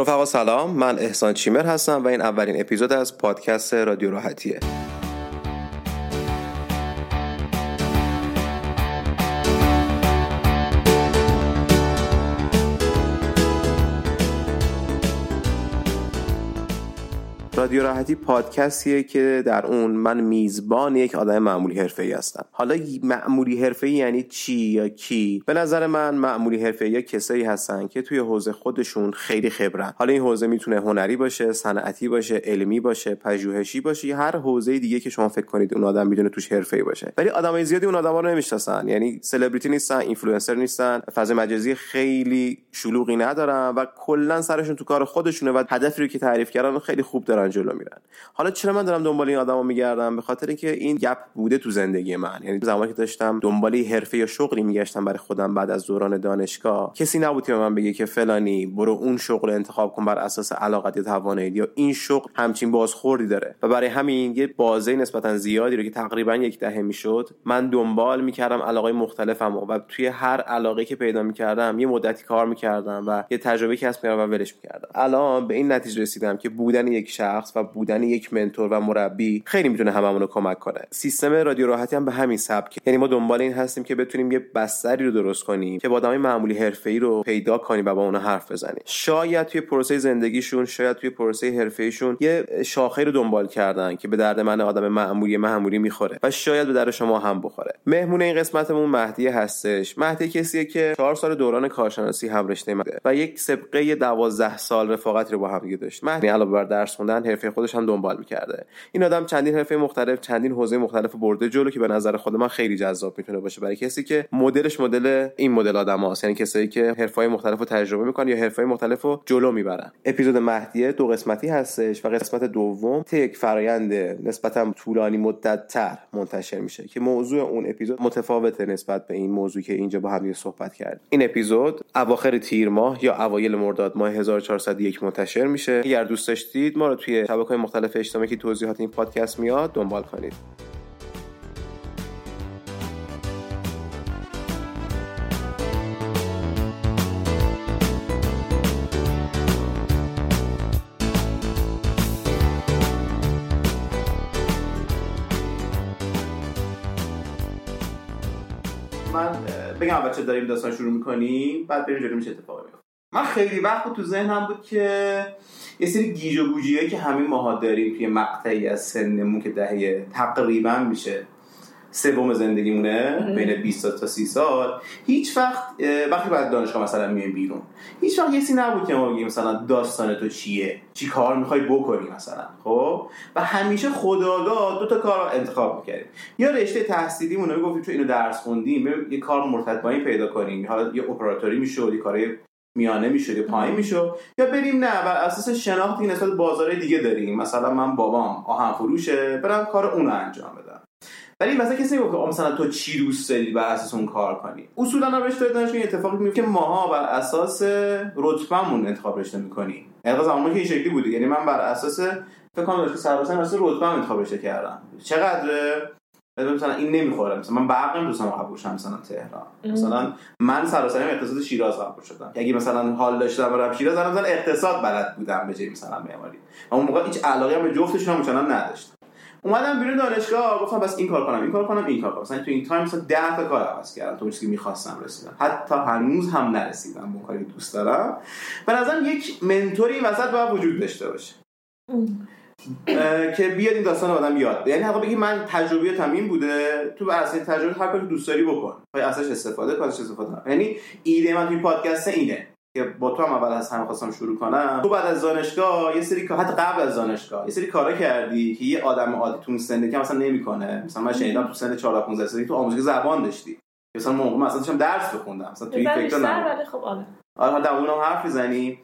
رفقا سلام. من احسان چیمر هستم و این اولین اپیزود از پادکست رادیو راحتیه. رادیو راحتی پادکستیه که در اون من میزبان یک آدم معمولی ای هستم. حالا معمولی ای یعنی چی یا کی؟ به نظر من معمولی ای کسایی هستن که توی حوزه خودشون خیلی خبره‌ن. حالا این حوزه می‌تونه هنری باشه صنعتی باشه علمی باشه پژوهشی باشه هر حوزه دیگه که شما فکر کنید اون آدم می‌دونه توش ای باشه. ولی آدمای زیادی اون آدما رو نمی‌شناسن. یعنی سلبریتی نیستن اینفلوئنسر نیستن. فضای مجازی خیلی شلوغی ندارن و کلا سرشون تو کار خودشونه و هدفی رو که تعریف کردن خیلی خوب دارن جلو میرن. حالا چرا من دارم دنبال این آدمو میگردم؟ به خاطر اینکه این گپ بوده تو زندگی من. یعنی زمانی که داشتم دنبال حرفه یا شغلی میگشتم برای خودم بعد از دوران دانشگاه کسی نبود که به من بگه که فلانی برو اون شغل انتخاب کن بر اساس علاقت یا توانایی یا این شغل همچین بازخوردی داره. و برای همین یه بازه نسبتا زیادی رو که تقریبا یک دهه می‌شد من دنبال می‌کردم علاقه مختلفم و توی هر علاقه که پیدا می‌کردم یه مدتی کار می‌کردم و یه تجربه کسب می‌کردم و ولش می‌کردم. الان به این نتیجه رسیدم که بودن یک شخص و بودن یک منتور و مربی خیلی می‌تونه هممون رو کمک کنه. سیستم رادیو راحتی هم به همین سبک. یعنی ما دنبال این هستیم که بتونیم یه بستری رو درست کنیم که با آدمای معمولی حرفه‌ای رو پیدا کنیم و با اونها حرف بزنیم. شاید توی پروسه زندگیشون شاید توی پروسه حرفه‌ایشون یه شاخه رو دنبال کردن که به درد من آدم معمولی معمولی می‌خوره و شاید به درد شما هم بخوره. مهمون این قسمتمون مهدی هستش. مهدی کسیه که چهار سال دوران کارشناسی هم رشته و یک سابقه 12 سال رفاقتی رو با هم داشت. مهدی علاوه بر درس خوندن حرفه خودش هم دنبال می‌کرده. این آدم چندین حرفه مختلف چندین حوزه مختلف برده جلو که به نظر خود من خیلی جذاب می‌تونه باشه. برای کسی که مدلش مدل این مدل آدم هاست. یعنی کسایی که حرفای مختلف رو تجربه می‌کنن یا حرفای مختلف رو جلو می‌برن. اپیزود مهدیه دو قسمتی هستش و قسمت دوم طی یک فرایند نسبتا طولانی مدت تر منتشر میشه که موضوع اون اپیزود متفاوته نسبت به این موضوعی که اینجا با هم صحبت کرد این اپیزود اواخر تیر ماه یا اوایل مرداد ماه 1401 منتشر میشه. اگر دوست داشتید ما رو توی شبکه‌های مختلف اجتماعی که توضیحات این پادکست میاد دنبال کنید. من بگم اول داریم داستان شروع می‌کنیم بعد بریم جلو میشه اتفاقی میفته من خیلی وقت تو ذهنم بود که یه سری گیج و گوجیایی که همین ماها داریم توی مقطعی از سنمون که دهه تقریبا میشه سوم زندگیمونه بین 20 تا 30 سال. هیچ وقت وقتی بعد دانشگاه مثلا میایم بیرون هیچ وقت یه نبود که ما بگیم مثلا داستان تو چیه؟ چی کار می‌خوای بکنی مثلا؟ خب؟ و همیشه خداگاه دو تا کار انتخاب می‌کردیم. یا رشته تحصیلی رو گفتیم چون اینو درس خوندیم یه کار مرتبط با این پیدا کنیم حالا یه اپراتوری می‌شد یه کارهای میانه می‌شد یا پایین می‌شد یا بریم نه بر اساس شناختی نسبت بازار دیگه داریم. مثلا من بابام آهن فروشه برم کار اون انجام بدم. ولی مثلا کسی نمیگه مثلا تو چی دوست داری بر اساس اون کار کنی؟ اصولا رشته دانشگاهی اتفاقی میفته که ماها بر اساس رتبهمون انتخاب رشته می‌کنیم. یعنی زمانی که این شکلی بوده یعنی من بر اساس فکر کنم که سربازن واسه رتبه انتخاب رشته کردم. چقدر مثلا این نمی‌خوره. مثلا من برق دوستم قبول شم مثلا تهران. مثلا من سراسری اقتصاد شیراز قبول شدم. اگه مثلا حال داشتم برم شیراز مثلا اقتصاد بلد بودم به جای مثلا معماری. اون موقع هیچ علاقه هم به جفتشون هم مثلا نداشتم. اومدم بیرون دانشگاه گفتم بس این کار کنم این کار کنم این کار کنم. مثلا تو این تایم مثلا 10 تا کار عوض کردم. تو چیزی که می‌خواستم رسیدم. حتی هنوز هم نرسیدم به کاری دوست دارم. به نظرم یک منتوری وسط باید وجود داشته باشه. که بیاد این داستان آدم یاد یعنی حقا بگی من تجربه تامین بوده تو بر اساس تجربه هر کاری دوست داری بکن. پای اساس استفاده کن استفاده یعنی ایده من توی پادکست اینه که با تو هم اول از هم خواستم شروع کنم. تو بعد از دانشگاه یه سری حتی قبل از دانشگاه یه سری کارا کردی که یه آدم عادی تو سن که مثلا نمی‌کنه. مثلا من شنیدم تو سن 14 15 سالگی تو آموزش زبان داشتی. مثلا موقع مثلا داشتم درس بخوندم مثلا توی فکر ولی خب آره. آره اونم حرف می‌زنی.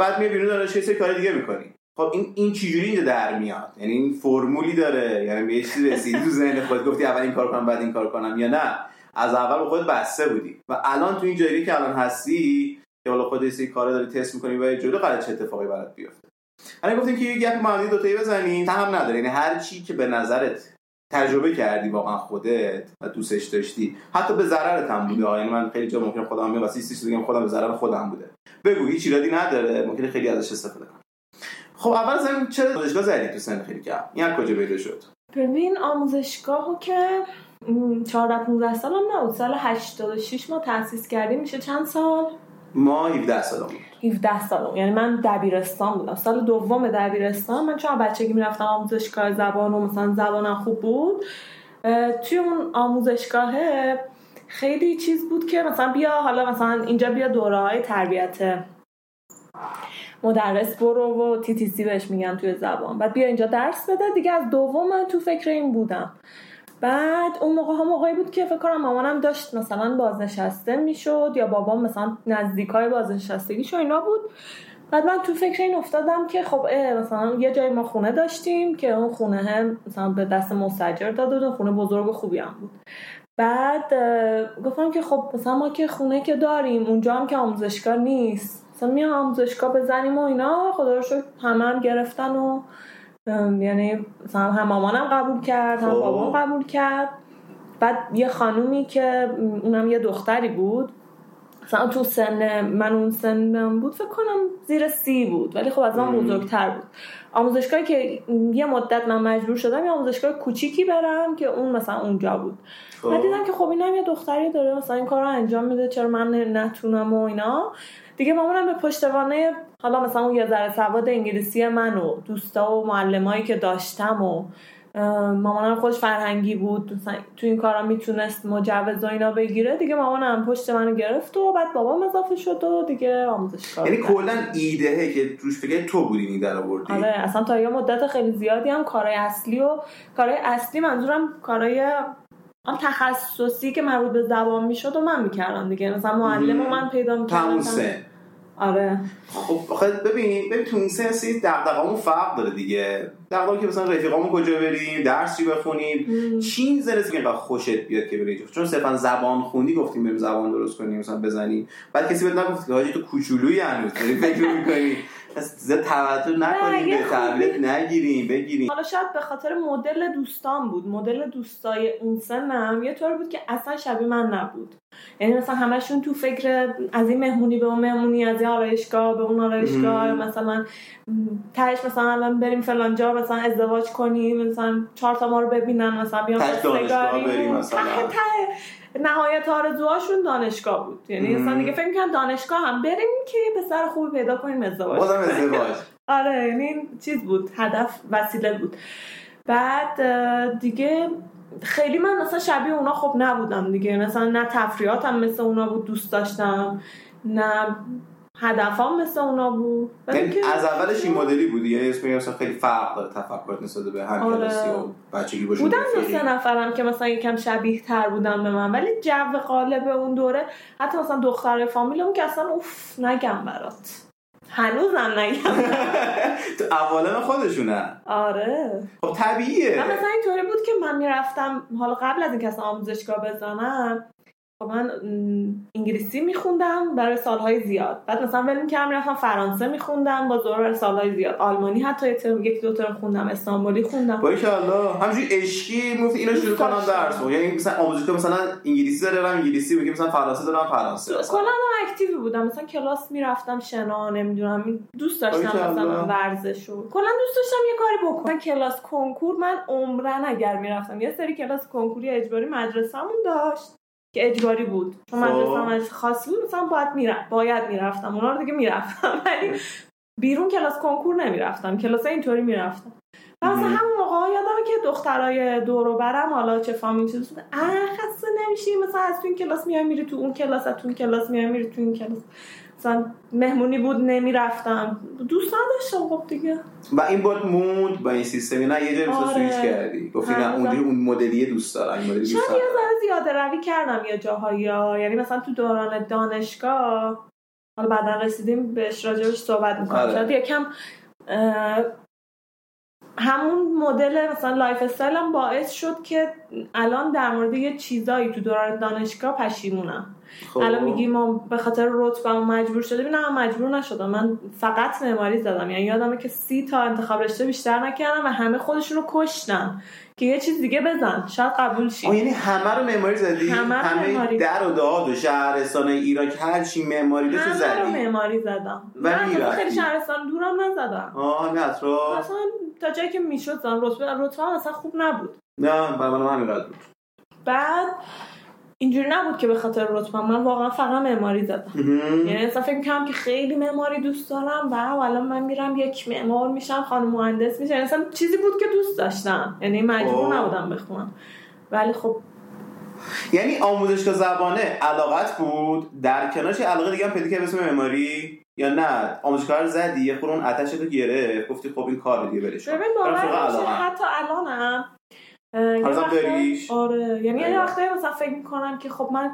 بعد می بیرون دانشگاه یه سری کار دیگه می‌کنی. خب این این چجوری اینجا در میاد؟ یعنی این فرمولی داره؟ یعنی به چیزی رسیدی تو ذهن خودت؟ گفتی اول این کار کنم بعد این کار کنم یا نه؟ از اول به خودت بسته بودی. و الان تو این جایی که الان هستی که حالا خودت سری کارا داری تست می‌کنی و جلو قرار چه اتفاقی برات بیفته. الان گفتیم که یه گپ معمولی دو تایی بزنیم هم نداره. یعنی هر چی که به نظرت تجربه کردی واقعا خودت و دوستش داشتی حتی به ضررت هم بوده. یعنی من خیلی جا ممکن خودم میگم واسه چیزی خودم به ضرر خودم بوده. بگو هیچ ایرادی نداره. ممکن خیلی ازش استفاده کنم. خب اول از این چرا دانشگاه زدی تو سن خیلی کم؟ این کجا پیدا شد؟ ببین آموزشگاهو که 14 15 سالم نبود. سال 86 ما تاسیس کردیم. میشه چند سال؟ ما 17 سالم بود. 17 سالم. یعنی من دبیرستان بودم. سال دوم دبیرستان. من چون بچگی می‌رفتم آموزشگاه زبان و مثلا زبانم خوب بود توی اون آموزشگاه خیلی چیز بود که مثلا بیا حالا مثلا اینجا بیا دوره های تربیت مدرس برو و تی تی سی بهش میگن توی زبان. بعد بیا اینجا درس بده دیگه از دوم من تو فکر این بودم. بعد اون موقع ها موقعی بود که فکر کنم مامانم داشت مثلا بازنشسته می‌شد یا بابام مثلا نزدیک های بازنشستگیش و اینا بود. بعد من تو فکر این افتادم که خب مثلا یه جای ما خونه داشتیم که اون خونه هم مثلا به دست مستجر داده بود خونه بزرگ خوبی هم بود. بعد گفتم که خب مثلا ما که خونه که داریم اونجا هم که آموزشگاه نیست. مثلا میام آموزشگاه بزنیم و اینا. خدا رو همه هم گرفتن و یعنی مثلا هم مامانم قبول کرد هم خب. بابام قبول کرد. بعد یه خانومی که اونم یه دختری بود. مثلا تو سن من اون سن بود فکر کنم زیر سی بود. ولی خب از من بزرگتر بود. آموزشگاهی که یه مدت من مجبور شدم یه آموزشگاه کوچیکی برم که اون مثلا اونجا بود. خب. بعد دیدم که خب اینم یه دختری داره. مثلا این کار رو انجام میده چرا من نتونم و اینا. دیگه مامانم به پشتوانه حالا مثلا اون یه ذره سواد انگلیسی من و دوستا و معلمایی که داشتم و مامانم خودش فرهنگی بود مثلا تو این کارا می‌تونست مجوز و اینا بگیره دیگه مامانم پشت منو گرفت و بعد بابام اضافه شد و دیگه آموزش کار یعنی کلا ایدهه که روش فکر تو بودی این در آوردی؟ آره اصلا تا یه مدت خیلی زیادی هم کارهای اصلی و کارهای اصلی منظورم کارهای آن تخصصی که مربوط به زبان می‌شد و من می‌کردم دیگه. مثلا معلم و من پیدا می‌کردم. آره. خب خب ببین ببین تو اون سنسی دغدغه‌مون فرق داره دیگه. دغدغه که مثلا رفیقامون کجا بریم درسی بخونیم چین زنسی که خوشت بیاد که بری چون صرفا زبان خوندی گفتیم بریم زبان درست کنیم مثلا بزنیم. بعد کسی بهت نگفت که حاجی تو کوچولویی هنوز داری فکر می‌کنی؟ زیاد توجه نکنیم به تبلیغ نگیریم بگیریم حالا شاید به خاطر مدل دوستان بود. مدل دوستای اون سنم یه طور بود که اصلا شبیه من نبود. یعنی مثلا همشون تو فکر از این مهمونی به اون مهمونی از این آرایشگاه به اون آرایشگاه. مثلا تهش مثلا الان بریم فلان جا مثلا ازدواج کنیم مثلا چهار تا ما رو ببینن مثلا بیان بریم مثلا. نهایت آرزوهاشون دانشگاه بود. یعنی مثلا دیگه فکر کنم دانشگاه هم بریم که یه پسر خوبی پیدا کنیم ازدواج. ازدواج. آره یعنی چیز بود هدف وسیله بود. بعد دیگه خیلی من مثلا شبیه اونا خب نبودم دیگه. مثلا نه تفریحاتم مثل اونا بود دوست داشتم نه هدفام مثل اونا بود. یعنی از اولش این مدلی بودی یعنی اسم مثلا خیلی فرق داره تفکرات نسبت به هم آره. و بچگی باشه بودن دو سه نفرم که مثلا یکم شبیه تر بودن به من. ولی جو قالب اون دوره حتی مثلا دختر فامیلمون که اصلا اوف نگم برات. هنوزم نگم تو عوالم خودشونه. آره. خب طبیعیه. من مثلا اینطوری بود که من می‌رفتم حالا قبل از اینکه اصلا آموزشگاه بزنم من انگلیسی میخوندم برای سالهای زیاد. بعد مثلا ولیم کردم می‌رفتم فرانسه میخوندم با برای سالهای زیاد. آلمانی حتی یکی دو ترم خوندم استانبولی خوندم. الله همینجوری عشقی می‌گفت اینو شروع کنم درس. یعنی مثلا آموزشگاه مثلا انگلیسی دارم انگلیسی میگه مثلا فرانسه دارم فرانسه. کلا هم active بودم. مثلا کلاس می‌رفتم شنا نمی‌دونم دوست داشتم مثلا ورزش و کلا دوست داشتم یه کاری بکنم. کلاس کنکور من عمرن اگر می‌رفتم یه سری کلاس کنکوری اجباری مدرسه‌مون داشت. که اجباری بود. چون خب. مدرسه از خاص بود مثلا باید می‌رفت باید می‌رفتم. اونا رو دیگه می‌رفتم. ولی بیرون کلاس کنکور نمی‌رفتم. کلاس اینطوری می‌رفتم. مثلا همون موقع یادمه که دخترای دور برم حالا چه فامیل چیز بود خسته نمیشی مثلا از تو این کلاس میای میری تو اون کلاس از تو این کلاس میای میری تو این کلاس. مثلا مهمونی بود نمی‌رفتم. دوست نداشتم خب دیگه. و این بود موند با این سیستمی نه یه جایی آره. سویچ کردی. گفتی نه اون اون مدلی دوست دارم این مدلی دوست دارم. زیاده روی کردم یه جاهایی ها. یعنی مثلا تو دوران دانشگاه حالا بعدا رسیدیم بهش راجبش صحبت می‌کنم. آره. شاید یکم همون مدل مثلا lifestyle م باعث شد که الان در مورد یه چیزایی تو دوران دانشگاه پشیمونم. خب. الان میگی ما به خاطر رتبه مجبور شدیم. نه مجبور نشدم. من فقط معماری زدم. یعنی یادمه که سی تا انتخاب رشته بیشتر نکردم و همه خودشون رو کشتن. که یه چیز دیگه بزن. شاید قبول شی. یعنی همه رو معماری زدی؟ همه رو همه معماری. در و داد و شهرستان ایران که هر چی معماری داشت همه رو زدی. معماری زدم. ولی من اصلا خیلی. شهرستان دورم نزدم. آه نه اطراف اصلا تا جایی که می‌شد زدم. رتبه رتبه اصلا خوب نبود. نه برای من همین بود. بعد اینجوری نبود که به خاطر رتبه من واقعا فقط معماری زدم. یعنی اصلا فکر می‌کنم که خیلی معماری دوست دارم و الان من میرم یک معمار میشم خانم مهندس میشم یعنی اصلا چیزی بود که دوست داشتم. یعنی مجبور خب. نبودم بخونم. ولی خب یعنی آموزشگاه زبانه علاقت بود؟ در کنارش علاقه دیگه هم پیدا کردی به اسم معماری؟ یا نه؟ آموزشگاه رو زدی یه خورون آتش رو گرفت گفتی خب این کار دیگه برش. ببین باور. حتی الانم هنوزم داریش؟ آره. یعنی یه. وقتایی مثلا فکر می‌کنم که خب من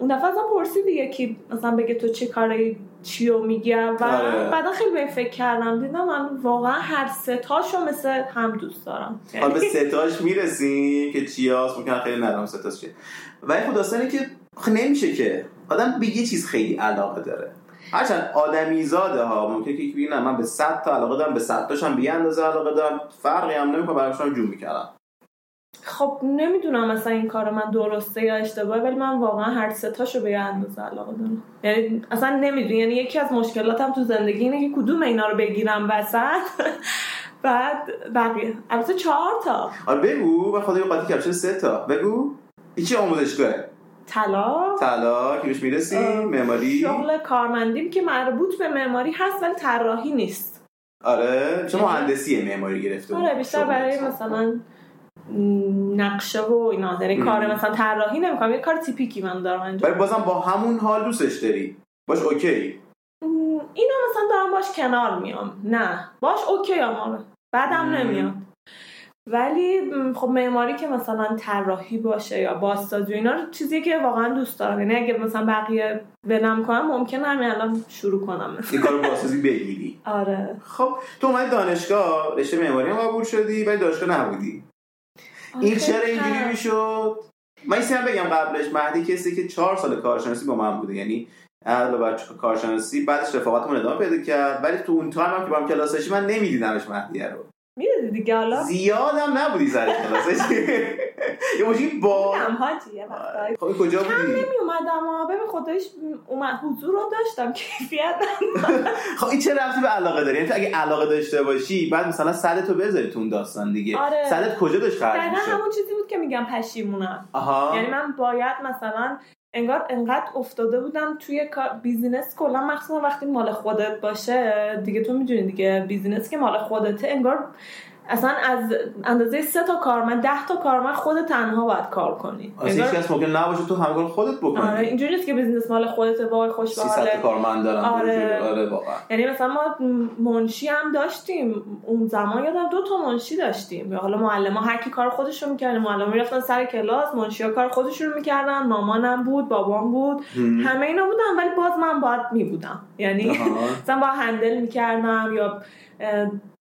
اون دفعه ازم پرسید یکی مثلا بگه تو چه کاری چیو میگم. و آره. بعدا خیلی به فکر کردم. دیدم من واقعا هر سه تاشو مثل هم دوست دارم. حالا به ستاش می‌رسیم که چی هست ممکن خیلی ندارم ستاش چیه. ولی خود داستانه که خب نمیشه که. آدم به یه چیز خیلی علاقه داره. هرچند آدمی زاده ها. ممکنه که بگی نه من به 100 تا علاقه دارم به 100 تاشم به یه اندازه علاقه دارم. فرقی هم نمی‌کنه براشون جون می‌کردم. خب نمی‌دونم مثلا این کار من درسته یا اشتباهه ولی من واقعا هر سه تاشو به یه اندازه علاقه دارم. یعنی اصلا نمی‌دونی یعنی یکی از مشکلاتم تو زندگی اینه که کدوم اینا رو بگیرم وسط؟ بعد بقیه. البته چهار تا. آره بگو. خدا یه قاطی کردم. سه تا؟ بگو. چی آموزشگاهه؟ طلا طلا که بهش می‌رسی؟ اه، معماری؟ شغل کارمندیم که مربوط به معماری هست ولی طراحی نیست. آره چه مهندسی معماری گرفته؟ آره بیشتر برای. مثلا نقشه و اینا یعنی. کار مثلا طراحی نمی‌کنم یه کار تیپیکی من دارم انجام ولی بازم با همون حال دوستش داری. باش اوکی. اینو مثلا دارم باش کنار میام. نه باش اوکی هم بعدم. نمیاد. ولی خب معماری که مثلا طراحی باشه یا بازسازی و اینا رو چیزی که واقعا دوست دارم. یعنی اگه مثلا بقیه ولم کنم ممکنه همین الان شروع کنم. یه کار بازسازی بگیری. آره. خب تو اومدی دانشگاه رشته معماری قبول شدی ولی دانشگاه نبودی. این چرا اینجوری. می‌شد؟ من این هم بگم قبلش. مهدی کسی که چهار سال کارشناسی با من بوده یعنی علاوه بر کارشناسی بعدش رفاقتمون ادامه پیدا کرد. ولی تو اون تایم هم که با هم کلاس داشتیم من نمیدیدمش مهدیه رو. می‌دونی دیگه حالا؟ زیادم نبودی سر کلاسش. یه ماشین با حاجی وقتایی. خب کجا کم بودی؟ نمی اومدم ها ببین خدایش اومد حضور رو داشتم کیفیت خب این چه رفتی به علاقه داری؟ یعنی تو اگه علاقه داشته باشی بعد مثلا سرتو بذاری تو اون داستان دیگه. آره. سرت کجا داشت خرج می‌شد؟ همون چیزی بود که میگم پشیمونم. آها. یعنی من باید مثلا انگار انقدر افتاده بودم توی بیزینس کلا مخصوصا وقتی مال خودت باشه دیگه تو می‌دونی دیگه بیزینس که مال خودته انگار اصلا از اندازه سه تا کارمند ده تا کارمند خود تنها باید کار کنی. اصلا انگار- هیچ کس ممکن نباشه تو همه کار خودت بکنی. آره اینجوری نیست که بیزینس مال خودته وای خوش به 300 تا حالت کارمند دارن آره. آره واقعا. یعنی مثلا ما منشی هم داشتیم. اون زمان یادم دو تا منشی داشتیم. یا حالا معلم ها هر کی کار خودش رو می‌کردن معلم می‌رفتن سر کلاس منشی ها کار خودشون رو می‌کردن مامانم بود بابام بود. هم. همه اینا بودن ولی باز من باید میبودم. یعنی. مثلا با هندل می‌کردم یا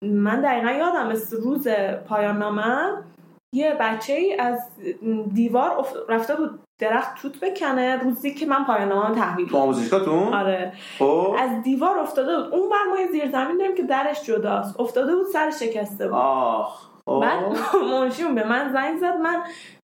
من دقیقا یادم است روز پایان نامم یه بچه ای از دیوار افت- رفته بود درخت توت بکنه روزی که من پایان نامم تحویل تو آموزشگاهتون؟ آره. خب. از دیوار افتاده بود. اون بر ما یه زیر زمین داریم که درش جداست. افتاده بود سر شکسته بود. آخ. خب. بعد منشیون به من زنگ زد. من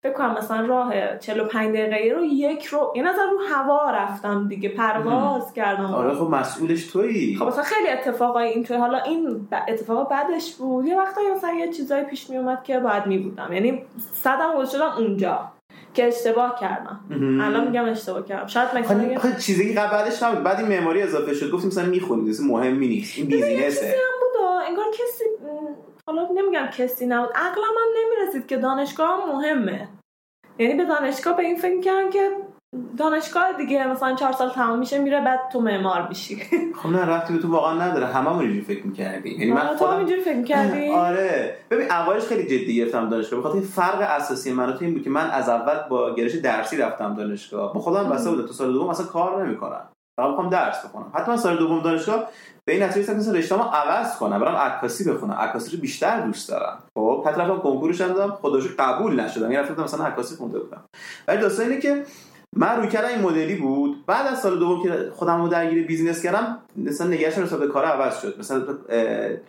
فکر کنم مثلا راه 45 دقیقه رو یک رو یه نظر رو هوا رفتم دیگه پرواز کردم. آره خب مسئولش تویی. خب مثلا خیلی اتفاقای اینطور حالا این اتفاق بعدش بود. یه وقتایی مثلا یه چیزایی پیش می اومد که باید می بودم یعنی صدم گذاشته شدم اونجا که اشتباه کردم. الان میگم اشتباه کردم. شاید مثلا یه- خب چیزی که قبلش نبود. بعد این معماری اضافه شد. گفتیم مثلا می‌خونید. اصلا مهمی نیست. این چیزی بیزینسه هم بود و انگار کسی حالا نمیگم کسی نبود. عقلم هم نمی‌رسید که دانشگاه هم مهمه. یعنی به دانشگاه به این فکر کردم که دانشگاه دیگه مثلا چهار سال تمام میشه میره بعد تو معمار میشی. خب نه رفتی به تو واقعا نداره. هممون اینجوری فکر می‌کردیم یعنی من آره، تو هم خودم اینجوری فکر کردی آره. ببین اولش خیلی جدی گرفتم دانشگاه. بخاطر فرق اساسی من تو این بود که من از اول با گرایش درسی رفتم دانشگاه. با خودم بسته بودم. تو سال دوم اصلا کار نمی‌کنم فقط می‌خوام درس بخونم. حتی من سال دوم دانشگاه به این نتیجه رسیدم که رشته‌مو عوض کنم. برام عکاسی بخونم. عکاسی رو بیشتر دوست دارم. خب حتی رفتم کنکورش دادم. خودش قبول نشدم. یعنی رفتم مثلا عکاسی خونده بودم. ولی داستان اینه که من روی کردم این مدلی بود. بعد از سال دوم که خودم رو درگیر business کردم مثلا نگاهم نسبت به کار عوض شد. مثلا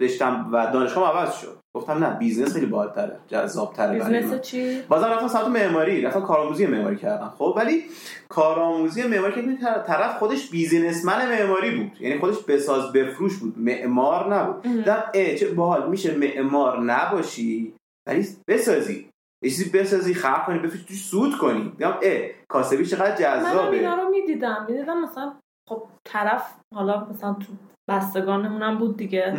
رشتم و دانشگاه عوض شد. گفتم نه business خیلی بالاتره جذابتره business چی؟ بازم رفتم سمت معماری رفتم کارآموزی معماری کردم. خب ولی کارآموزی معماری که طرف خودش businessman معماری بود. یعنی خودش بساز بفروش بود. معمار نبود. دیدم چه باحال میشه معمار نباشی؟ ولی بسازی. یه چیزی بسازی خلق کنی بفروشی توش سود کنی. دیدم اه کاسبی چقدر جذابه. من اینا رو می‌دیدم. می‌دیدم مثلا خب طرف حالا مثلا تو بستگانمونم بود دیگه.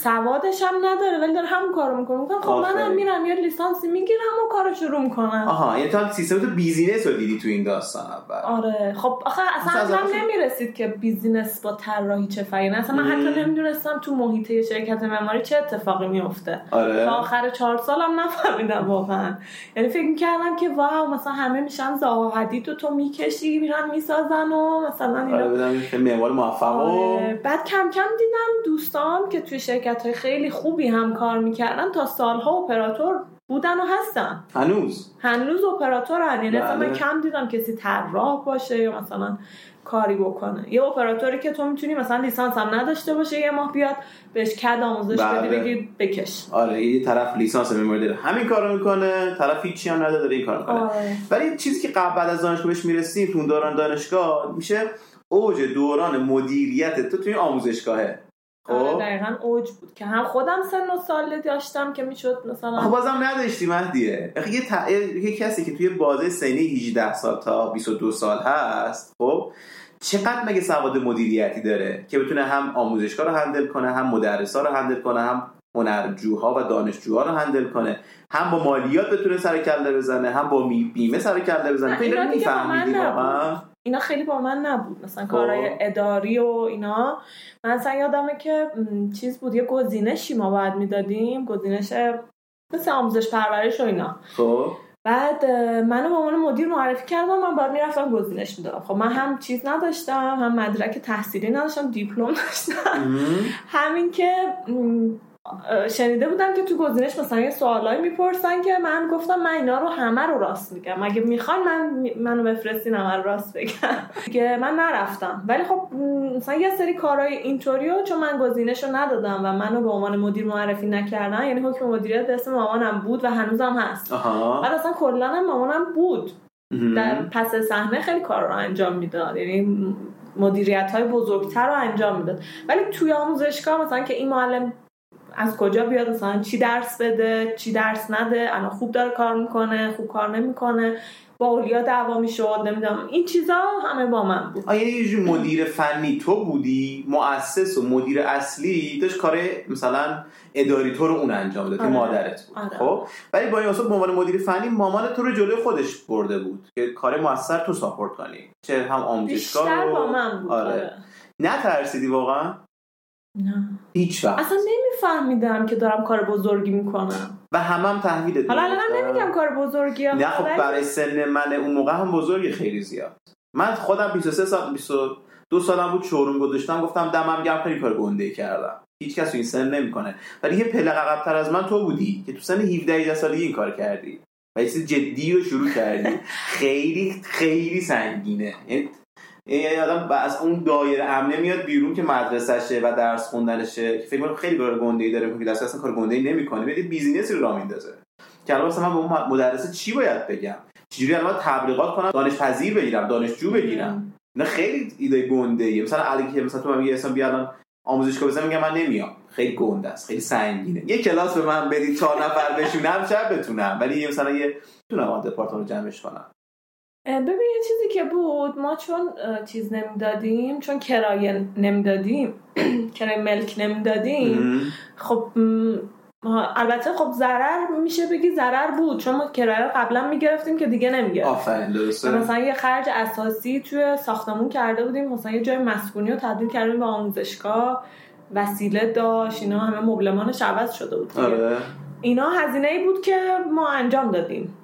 سوادش هم نداره ولی داره همون کارو می‌کنه. میگم خب منم میرم یه لیسانسی می‌گیرم و کارو شروع می‌کنم. آها یعنی تو سیستم تو business رو دیدی تو این داستان اول. آره. خب آخه عقلم نمی‌رسید که business با طراحی چه فرقی اصلا من حتی نمی‌دونستم تو محیط شرکت معماری چه اتفاقی میفته آره. تا آخر چهار سالم نفهمیدم واقعا. یعنی فکر می‌کردم که واو مثلا همه میشن زاها حدید و تو می‌کشی میرن می‌سازن و مثلا اینا. آره معمار موفق آره. بعد کم کم دیدم دوستان که توی شرکت های خیلی خوبی هم کار می‌کردن تا سالها اپراتور بودن و هستن. هنوز؟ هنوز اپراتورن. یعنی مثلا من بله. کم دیدم کسی طراح باشه یا مثلا کاری بکنه. یه اپراتوری که تو می‌تونی مثلا لیسانس هم نداشته باشه یه ماه بیاد بهش کد آموزش بدی بله. بگی بکش. آره یه طرف لیسانس میمونه داره. همین کارو می‌کنه طرف هیچی هم نداره این کارو می‌کنه. آره. ولی چیزی که قبل از دانشگاه بهش می‌رسیم تو دوران دانشگاه میشه اوج دوران مدیریت تو توی آموزشگاهه. آره خب؟ دقیقا اوج بود که هم خودم سن و سال داشتم که می‌شد مثلا بازم نداشتی مهدیه. یه, ت... یه کسی که توی بازه سنی 18 سال تا 22 سال هست خب؟ چقدر مگه سواد مدیریتی داره که بتونه هم آموزشگاه رو هندل کنه هم مدرسا رو هندل کنه هم هنرجوها و دانشجوها رو هندل کنه هم با مالیات بتونه سر کله بزنه هم با بیمه سر کله بزنه؟ تو اینا میفهمیدی واقعا؟ اینا خیلی با من نبود. مثلا کارهای خب. اداری و اینا. من اصلا یادمه که چیز بود یه گزینشی ما باید می‌دادیم. گزینش مثل آموزش پرورش و اینا. خب. بعد منو به عنوان مدیر معرفی کردم. من باید می‌رفتم گزینش می‌دادم. خب من هم چیز نداشتم هم مدرک تحصیلی نداشتم دیپلم داشتم همین که شنیده بودم که تو گزینش مثلا یه سوالایی می‌پرسن که من گفتم من اینا رو همه رو راست میگم. اگه می‌خوان من منو بفرستین همه رو راست بگم. که من نرفتم. ولی خب مثلا یه سری کارهای اینطوریو چون من گزینش رو ندادم و منو به عنوان مدیر معرفی نکردن یعنی حکم مدیریت اسم مامانم بود و هنوزم هست. بعد اصلا کلا مامانم بود. در پس صحنه خیلی کار رو انجام می‌داد. یعنی مدیریت های بزرگتر رو انجام می‌داد. ولی توی آموزشگاه مثلا که این معلم از کجا بیاد؟ مثلا چی درس بده؟ چی درس نده؟ الان خوب داره کار می‌کنه خوب کار نمی‌کنه. با اولیا دعوا می‌شد نمی‌دونم. این چیزا همه با من بود. آیا یه مدیر فنی تو بودی؟ مؤسس و مدیر اصلی داشت کار مثلا اداری تو رو اون انجام داد که آره. مادرت بود. آره. خب؟ ولی با این به عنوان مدیر فنی مامان تو رو جلوی خودش برده بود که کار موثر تو ساپورت کنی. چه هم آموزشگاه بیشتر با من بود آره. آره. نترسیدی واقعا؟ نه. هیچ وقت. اصلا نمیفهمیدم که دارم کار بزرگی می‌کنم. و همم هم تحویل حالا الان نمیگم کار بزرگی نه خب برای سن من اون موقع هم بزرگی خیلی زیاد. من خودم 23 سال 22 سالم بود شورون گذاشتم گفتم دمم گرم خیلی کار گنده کردم. هیچ کس این سن نمی‌کنه. ولی یه پله عقب‌تر از من تو بودی که تو سن 17 18 سالگی این کار کردی. و چیز جدی رو شروع کردی. خیلی خیلی سنگینه. یعنی یعنی آدم از اون دایره امنه میاد بیرون که مدرسهشه و درس خوندنشه که فکر کنم خیلی کار گنده ای داره که اصلا کار گنده ای نمی‌کنه میاد بیزینسی رو راه میندازه. که الان مثلا من به اون مدرسه چی باید بگم؟ چجوری الان تبلیغات کنم دانش پذیر بگیرم دانشجو بگیرم؟ اینا خیلی ایده گنده ای مثلا علی که مثلا تو میگه اصلا بیا الان آموزشگاه بزنم میگم من نمیام. خیلی گنده است خیلی سنگینه. یه کلاس به من بدید چهار نفر بشونم شب بتونم. ولی مثلا یه تونم دپارتمان رو جمعش کنم. ببین یه چیزی که بود ما چون چیز نمی‌دادیم چون کرایه نمی‌دادیم کرایه ملک نمی‌دادیم خب البته خب ضرر میشه بگی ضرر بود چون ما کرایه قبلا می‌گرفتیم که دیگه نمی‌گرفتیم. مثلا یه خرج اساسی توی ساختمون کرده بودیم مثلا یه جای مسکونی رو تبدیل کردیم به آموزشگاه وسیله داشت اینا همه مبلمانش عوض شده بود اینا هزینه ای بود که ما انجام دادیم.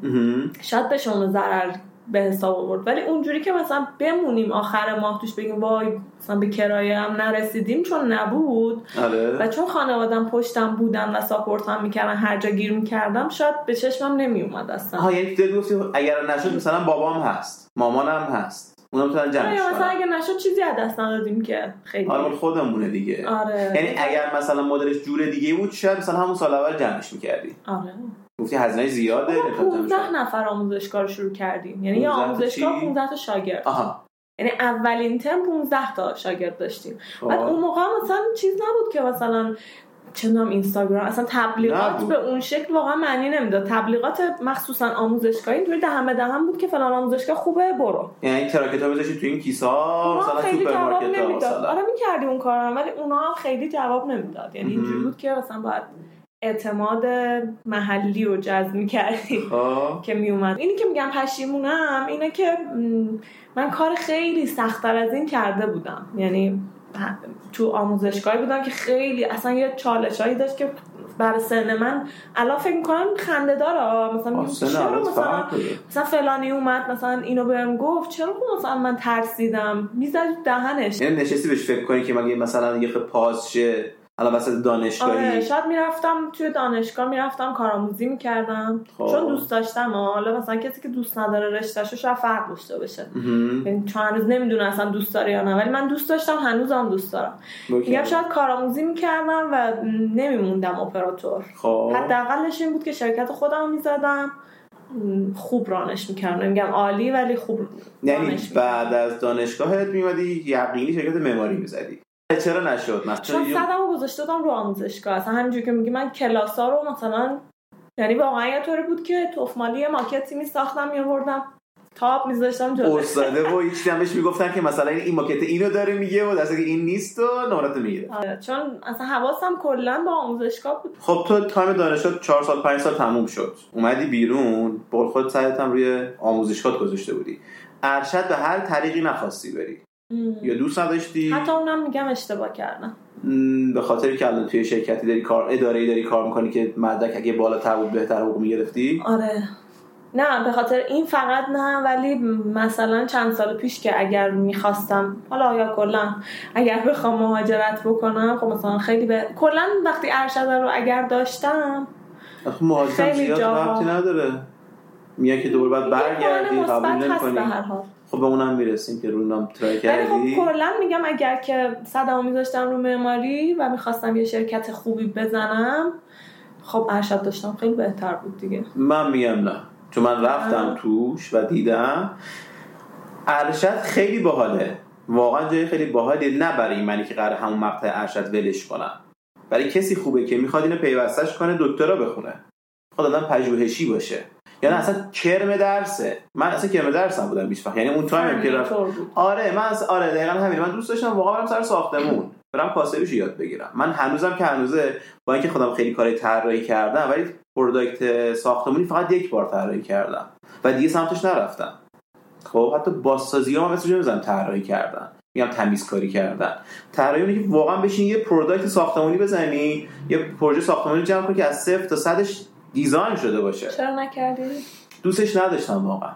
شاید به شما ضرر به حساب آورد. ولی اونجوری که مثلا بمونیم آخر ماه توش بگیم وای مثلا به کرایه هم نرسیدیم چون نبود. آره. و چون خانوادم پشتم بودن و ساپورت هم می‌کردن هر جا گیر می‌کردم شاید به چشمم نمیومد اصلا. ها یعنی تو گفتی اگر نشد مثلا بابام هست مامانم هست. اونا می‌تونن جمعش آره، مثلا کنن اگه نشد چیزی از دست ندادیم که خیلی. آره خودمونه دیگه. آره. یعنی اگر مثلا مدلش جور دیگه بود شاید مثلا همون سال اول جمعش می‌کردی. آره. گفتی هزینه زیاده ما نمی‌تونم جمعش 15 کنم. نفر آموزشگاه رو شروع کردیم یعنی یه 15 تا آموزشگاه چی؟ 15 تا شاگرد آها یعنی اولین ترم 15 تا شاگرد داشتیم خب. بعد اون موقع مثلا چیز نبود که مثلا می‌دونم اینستاگرام اصلا تبلیغات نبود. به اون شکل واقعا معنی نمی‌داد تبلیغات مخصوصا آموزشگاهی اینطوری دهمه دهم بود که فلان آموزشگاه خوبه برو یعنی تراکت ها بذاشتی تو این کیسه ها مثلا خیلی جواب نمی‌داد آره می‌کردیم اون کار رو، ولی اونا هم خیلی جواب نمی‌داد یعنی اینجوری. بود که مثلا باید اعتماد محلی رو جذب می‌کردیم خب. که میومد اینی که میگم پشیمونم اینه که من کار خیلی سختتر از این کرده بودم. یعنی تو آموزشگاهی بودم که خیلی اصلا یه چالش هایی داشت که برای سن من الان فکر می‌کنم خنده داره. مثلا چرا مثلا. مثلا فلانی اومد مثلا اینو بهم گفت؟ چرا مثلا من ترسیدم؟ می‌زد دهنش. یعنی نشستی بهش فکر کنی که مگه مثلا یه پاس شه؟ الان وسط آره دانشگاهی شاید می‌رفتم توی دانشگاه می‌رفتم کارآموزی می‌کردم. خب. چون دوست داشتم. حالا مثلا کسی که دوست نداره رشتهشو شاید فرق داشته باشه. یعنی چون هنوز نمی‌دونه اصلا دوست داره یا نه ولی من دوست داشتم هنوزم دوست دارم. میگم شاید کارآموزی می‌کردم و نمیموندم اپراتور. خب. حداقلش این بود که شرکت خودم می‌زدم. خوب رانش می‌کردم. میگم عالی ولی خوب یعنی بعد از دانشگاهت میمدی یقینی شرکت معماری می‌زدی. چرا نشد؟ مثلا چون صدمو گذاشته بودم رو آموزشگاه. اصلا همینجوری که میگی من کلاسا رو مثلا یعنی واقعا یه طوری بود که توفمالی ماکتی میساختم میآوردم. تاپ میذاشتم جلوش. استاده و هیچ بهش می‌گفتن که مثلا این ماکت اینو داره میگه و دسته که این نیست و نمرات می‌گیره. آره، چون اصلا حواسم کلا با آموزشگاه بود. خب تو تایم دانشگاه 4 سال 5 سال تموم شد. اومدی بیرون بول خود هم روی آموزشگاه گذاشته بودی. ارشد به هر طریقی نخواستی بری. یا دوست نداشتی؟ حتی اونم میگم اشتباه کردم. به خاطر که الان توی شرکتی داری کار اداره داری کار می‌کنی که مدرک اگه بالاتر بود بهتر حقوق می‌گرفتی؟ آره. نه به خاطر این فقط نه ولی مثلا چند سال پیش که اگر می‌خواستم حالا یا کلا اگر بخوام مهاجرت بکنم خب مثلا خیلی به کلا وقتی ارشد رو اگر داشتم مهاجرت خیلی زیاد نداره. میگه که دوباره باید برگردی قبول نمی‌کنی. خب به اونم می‌رسیم که رونم ترای ولی کردی. خب کلا میگم اگر که صدمو میذاشتم رو معماری و می‌خواستم یه شرکت خوبی بزنم خب ارشد داشتم خیلی بهتر بود دیگه. من میگم نه. چون من رفتم آه. توش و دیدم. ارشد خیلی باحاله. واقعا جای خیلی باحالیه نه برای منی که قرار همون مقطع ارشد ولش کنم. برای کسی خوبه که می‌خواد اینو پیوستش کنه دکترا بخونه. خود آدم پژوهشی باشه. یعنی اصلا کرم درسه. من اصلا کرم درسم بودم هیچ وقت. یعنی اون time که رفت. آره من از آره دقیقا همین من دوست داشتم واقعا برم سر ساختمون. برم کاسبیشو یاد بگیرم. من هنوزم که هنوزه با اینکه خودم خیلی کاری طراحی کردم ولی product ساختمونی فقط یک بار طراحی کردم و دیگه سمتش نرفتم. خب حتی بازسازی ها مثل نمی‌زنم طراحی کردن. میگم تمیزکاری کردن. طراحی اونه که واقعا بشین یه product ساختمانی بزنی یه پروژه ساختمانی جمع کنی که از صفر تا صدش design شده باشه. چرا نکردی؟ دوستش نداشتم واقعا.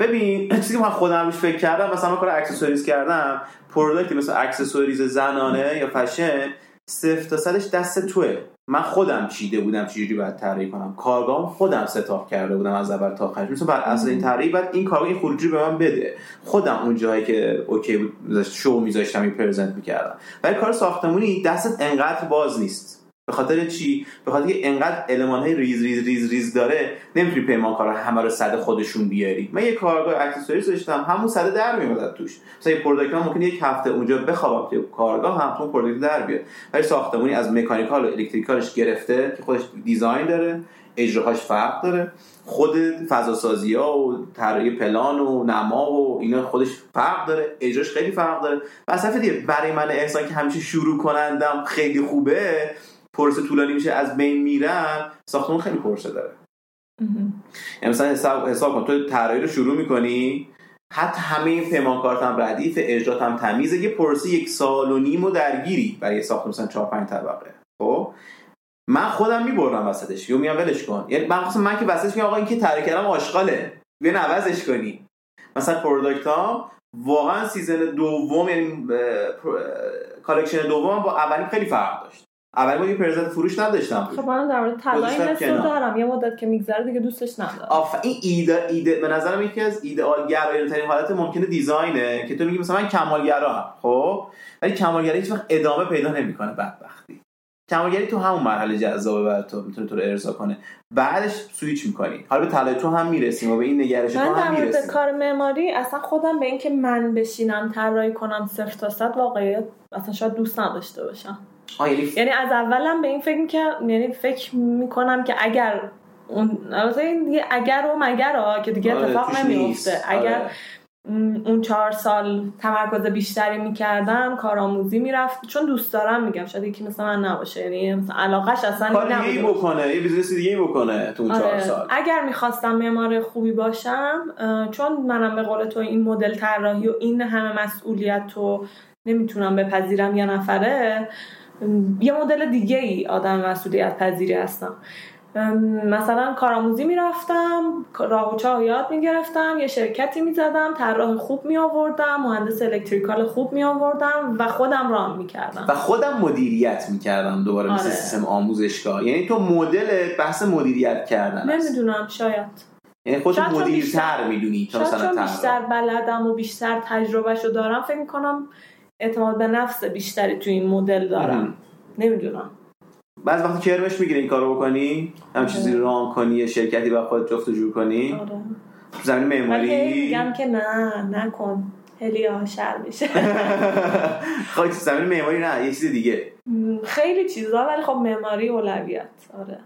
ببین چیزی که من خودم روش فکر کردم مثلا من کار accessories کردم product ی مثل accessories زنانه یا فشن صفر تا صدش دست توه. من خودم چیده بودم چجوری باید طراحی کنم. کارگاهم خودم setup کرده بودم از اول تا آخرش. مثلا بر اساس این طراحی بعد این کارگاه این خروجی به من بده. خودم اون جایی که اوکی بود شو میذاشتم این present می‌کردم. ولی کار ساختمونی دستت انقدر باز نیست. به خاطر چی؟ به خاطر که انقدر المان های ریز ریز ریز ریز داره نمی‌تونی پیمانکارا همه رو صد خودشون بیاری. من یه کارگاه accessories داشتم همون صد در میومد توش. مثلا یه product من ممکن یک هفته اونجا بخوابم توی کارگاه هم اون product در بیاد. ولی ساختمونی از mechanical و electrical ش گرفته که خودش design داره اجراهاش فرق داره. خود فضا سازی ها و طراحی پلان و نما و اینا خودش فرق داره اجراش خیلی فرق داره. و دیگه برای من احسان که همیشه شروع کنندم خیلی خوبه پرسه طولانی میشه از بین میرم ساختمون خیلی پرسه داره. یعنی مثلا حساب, حساب کن تو طراحی رو شروع می‌کنی حتی همه پیمانکارت هم ردیف اجرات هم تمیزه یه پرسه یک سال و نیم و درگیری برای ساخت مثلا 4 5 طبقه. خب؟ من خودم می‌برم وسطش یا میگم ولش کن. یعنی من خواستم من که وسطش میگم آقا این که طراحی کردم آشغاله. بیاین عوضش کنی. مثلا product ها واقعا season دوم یعنی collection دوم با اولی خیلی فرق داشت. اولی ما یه present فروش نداشتم. خب من در مورد طلا این رو دارم. یه مدت که میگذره دیگه دوستش ندارم. آخه این ایده ایده به نظرم یکی از ایدئال گرایانه ترین حالت ممکنه design ه که تو میگی مثلا من کمالگرا هم خب؟ ولی کمالگرایی هیچ وقت ادامه پیدا نمی‌کنه بدبختی. کمالگری تو همون مرحله جذابه برای تو می‌تونه تو رو ارضا کنه. بعدش سویچ می‌کنی. حالا به طلای تو هم می‌رسیم و به این نگرش تو هم می‌رسیم. من کار معماری اصلا خودم به اینکه من بشینم طراحی کنم صفر تا صد واقعیت اصلا شاید دوست نداشته باشم. یعنی, یعنی از اولم به این فکر می‌کنم یعنی فکر می‌کنم که اگر اون دیگه اگر و مگر ها که دیگه آره، اتفاق نمیفته اگر آره. اون چهار سال تمرکز بیشتری می‌کردم کارآموزی می‌رفت. چون دوست دارم میگم شاید یکی مثل من نباشه. یعنی مثلا علاقش اصلا کار دیگه بکنه یه business دیگه بکنه تو اون چهار آره. سال. اگر می‌خواستم معمار خوبی باشم چون منم به قول تو این مدل طراحی و این همه مسئولیت رو نمی‌تونم بپذیرم یه نفره یه مدل دیگه ای آدم مسئولیت پذیری هستم. مثلا کارآموزی می‌رفتم راه و چاه یاد می‌گرفتم یه شرکتی می‌زدم طراح خوب می آوردم مهندس electrical خوب می آوردم و خودم ران می‌کردم. و خودم مدیریت می‌کردم دوباره آره. مثل سیستم آموزشگاه. یعنی تو مدل بحث مدیریت کردن نمی‌دونم شاید. یعنی خودت مدیرتر می‌دونی تا مثلا بیشتر بلدم و بیشتر تجربهشو دارم فکر می‌کنم اعتماد به نفس بیشتری تو این مدل دارم. نمی‌دونم. بعض وقتی کرمش می‌گیره این کارو بکنی؟ هم آره. چیزی ران کنی شرکتی با خود جفت جور کنی؟ آره. زمین معماری؟ میگم که نه نکن. ها شر میشه. خب زمین معماری نه یه چیز دیگه. خیلی چیزا ولی خب معماری اولویت. آره.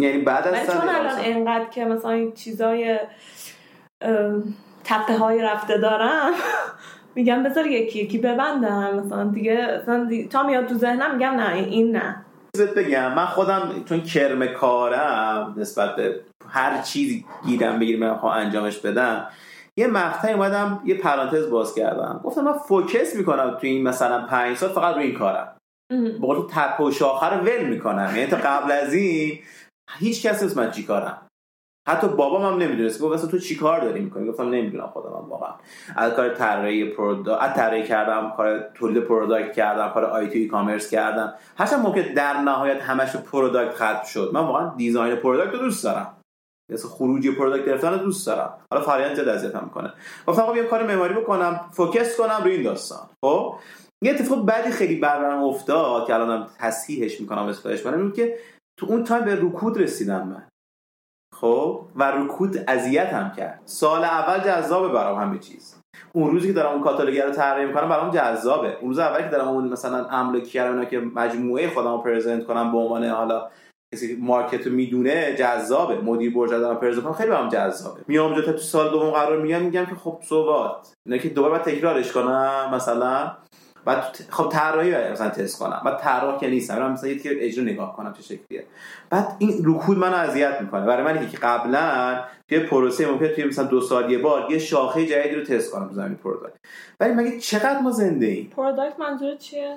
یعنی بعد از چون الان انقدر که مثلا چیزای تقه های رفته دارم میگم بذار یکی یکی ببندم. مثلا دیگه تا میاد تو ذهنم میگم نه این نه. بگم من خودم چون کرم کارم نسبت به هر چیزی گیرم بگیرم من انجامش بدم یه مقطعی اومدم یه پرانتز باز کردم. گفتم من focus می‌کنم تو این مثلا پنج سال فقط روی این کارم. با تو تپ و شاخه رو ول می‌کنم. یعنی تا قبل از این هیچ کسی نیست من چی کارم. حتی بابام هم نمی‌دونست. گفت اصلا تو چیکار داری می‌کنی؟ گفتم نمی‌دونم خودم هم واقعا. از کار طراحی product طراحی کردم کار تولید product کردم کار e-commerce کردم. هرچند ممکن در نهایت همش product ختم شد. من واقعا design product رو دوست دارم. مثل خروجی product گرفتن رو دوست دارم. حالا فرآیند زیاد اذیتم می‌کنه. گفتم خب یه کار معماری بکنم focus کنم روی این داستان. خب؟ یه اتفاق بعدی خیلی برام افتاد که الانم تصحیحش می‌کنم اصلاحش کنم که تو اون time به رکود رسیدم من. خب و رکود اذیت هم کرد. سال اول جذابه برام همه چیز. اون روزی که دارم اون کاتالوگ رو طراحی می‌کنم برام جذابه. اون روز اول که دارم اون مثلا املاکی رو اینا که مجموعه خودم رو present کنم به عنوان حالا کسی market رو می‌دونه جذابه. مدیر برج دارم present کنم خیلی برام جذابه. میام اونجا تو سال دوم قرار میگم میگم که خب صحبت اینا که دوباره تکرارش کنم مثلا بعد خب طراحی مثلا تست کنم. بعد طراح که نیستم. من مثلا یه اجرا نگاه کنم چه شکلیه. بعد این رکود منو اذیت می‌کنه. برای من که قبلا توی پروسه ممکن توی مثلا دو سال یه بار یه شاخه جدیدی رو تست کنم تو زمین product. ولی مگه چقدر ما زنده ایم؟ product منظور چیه؟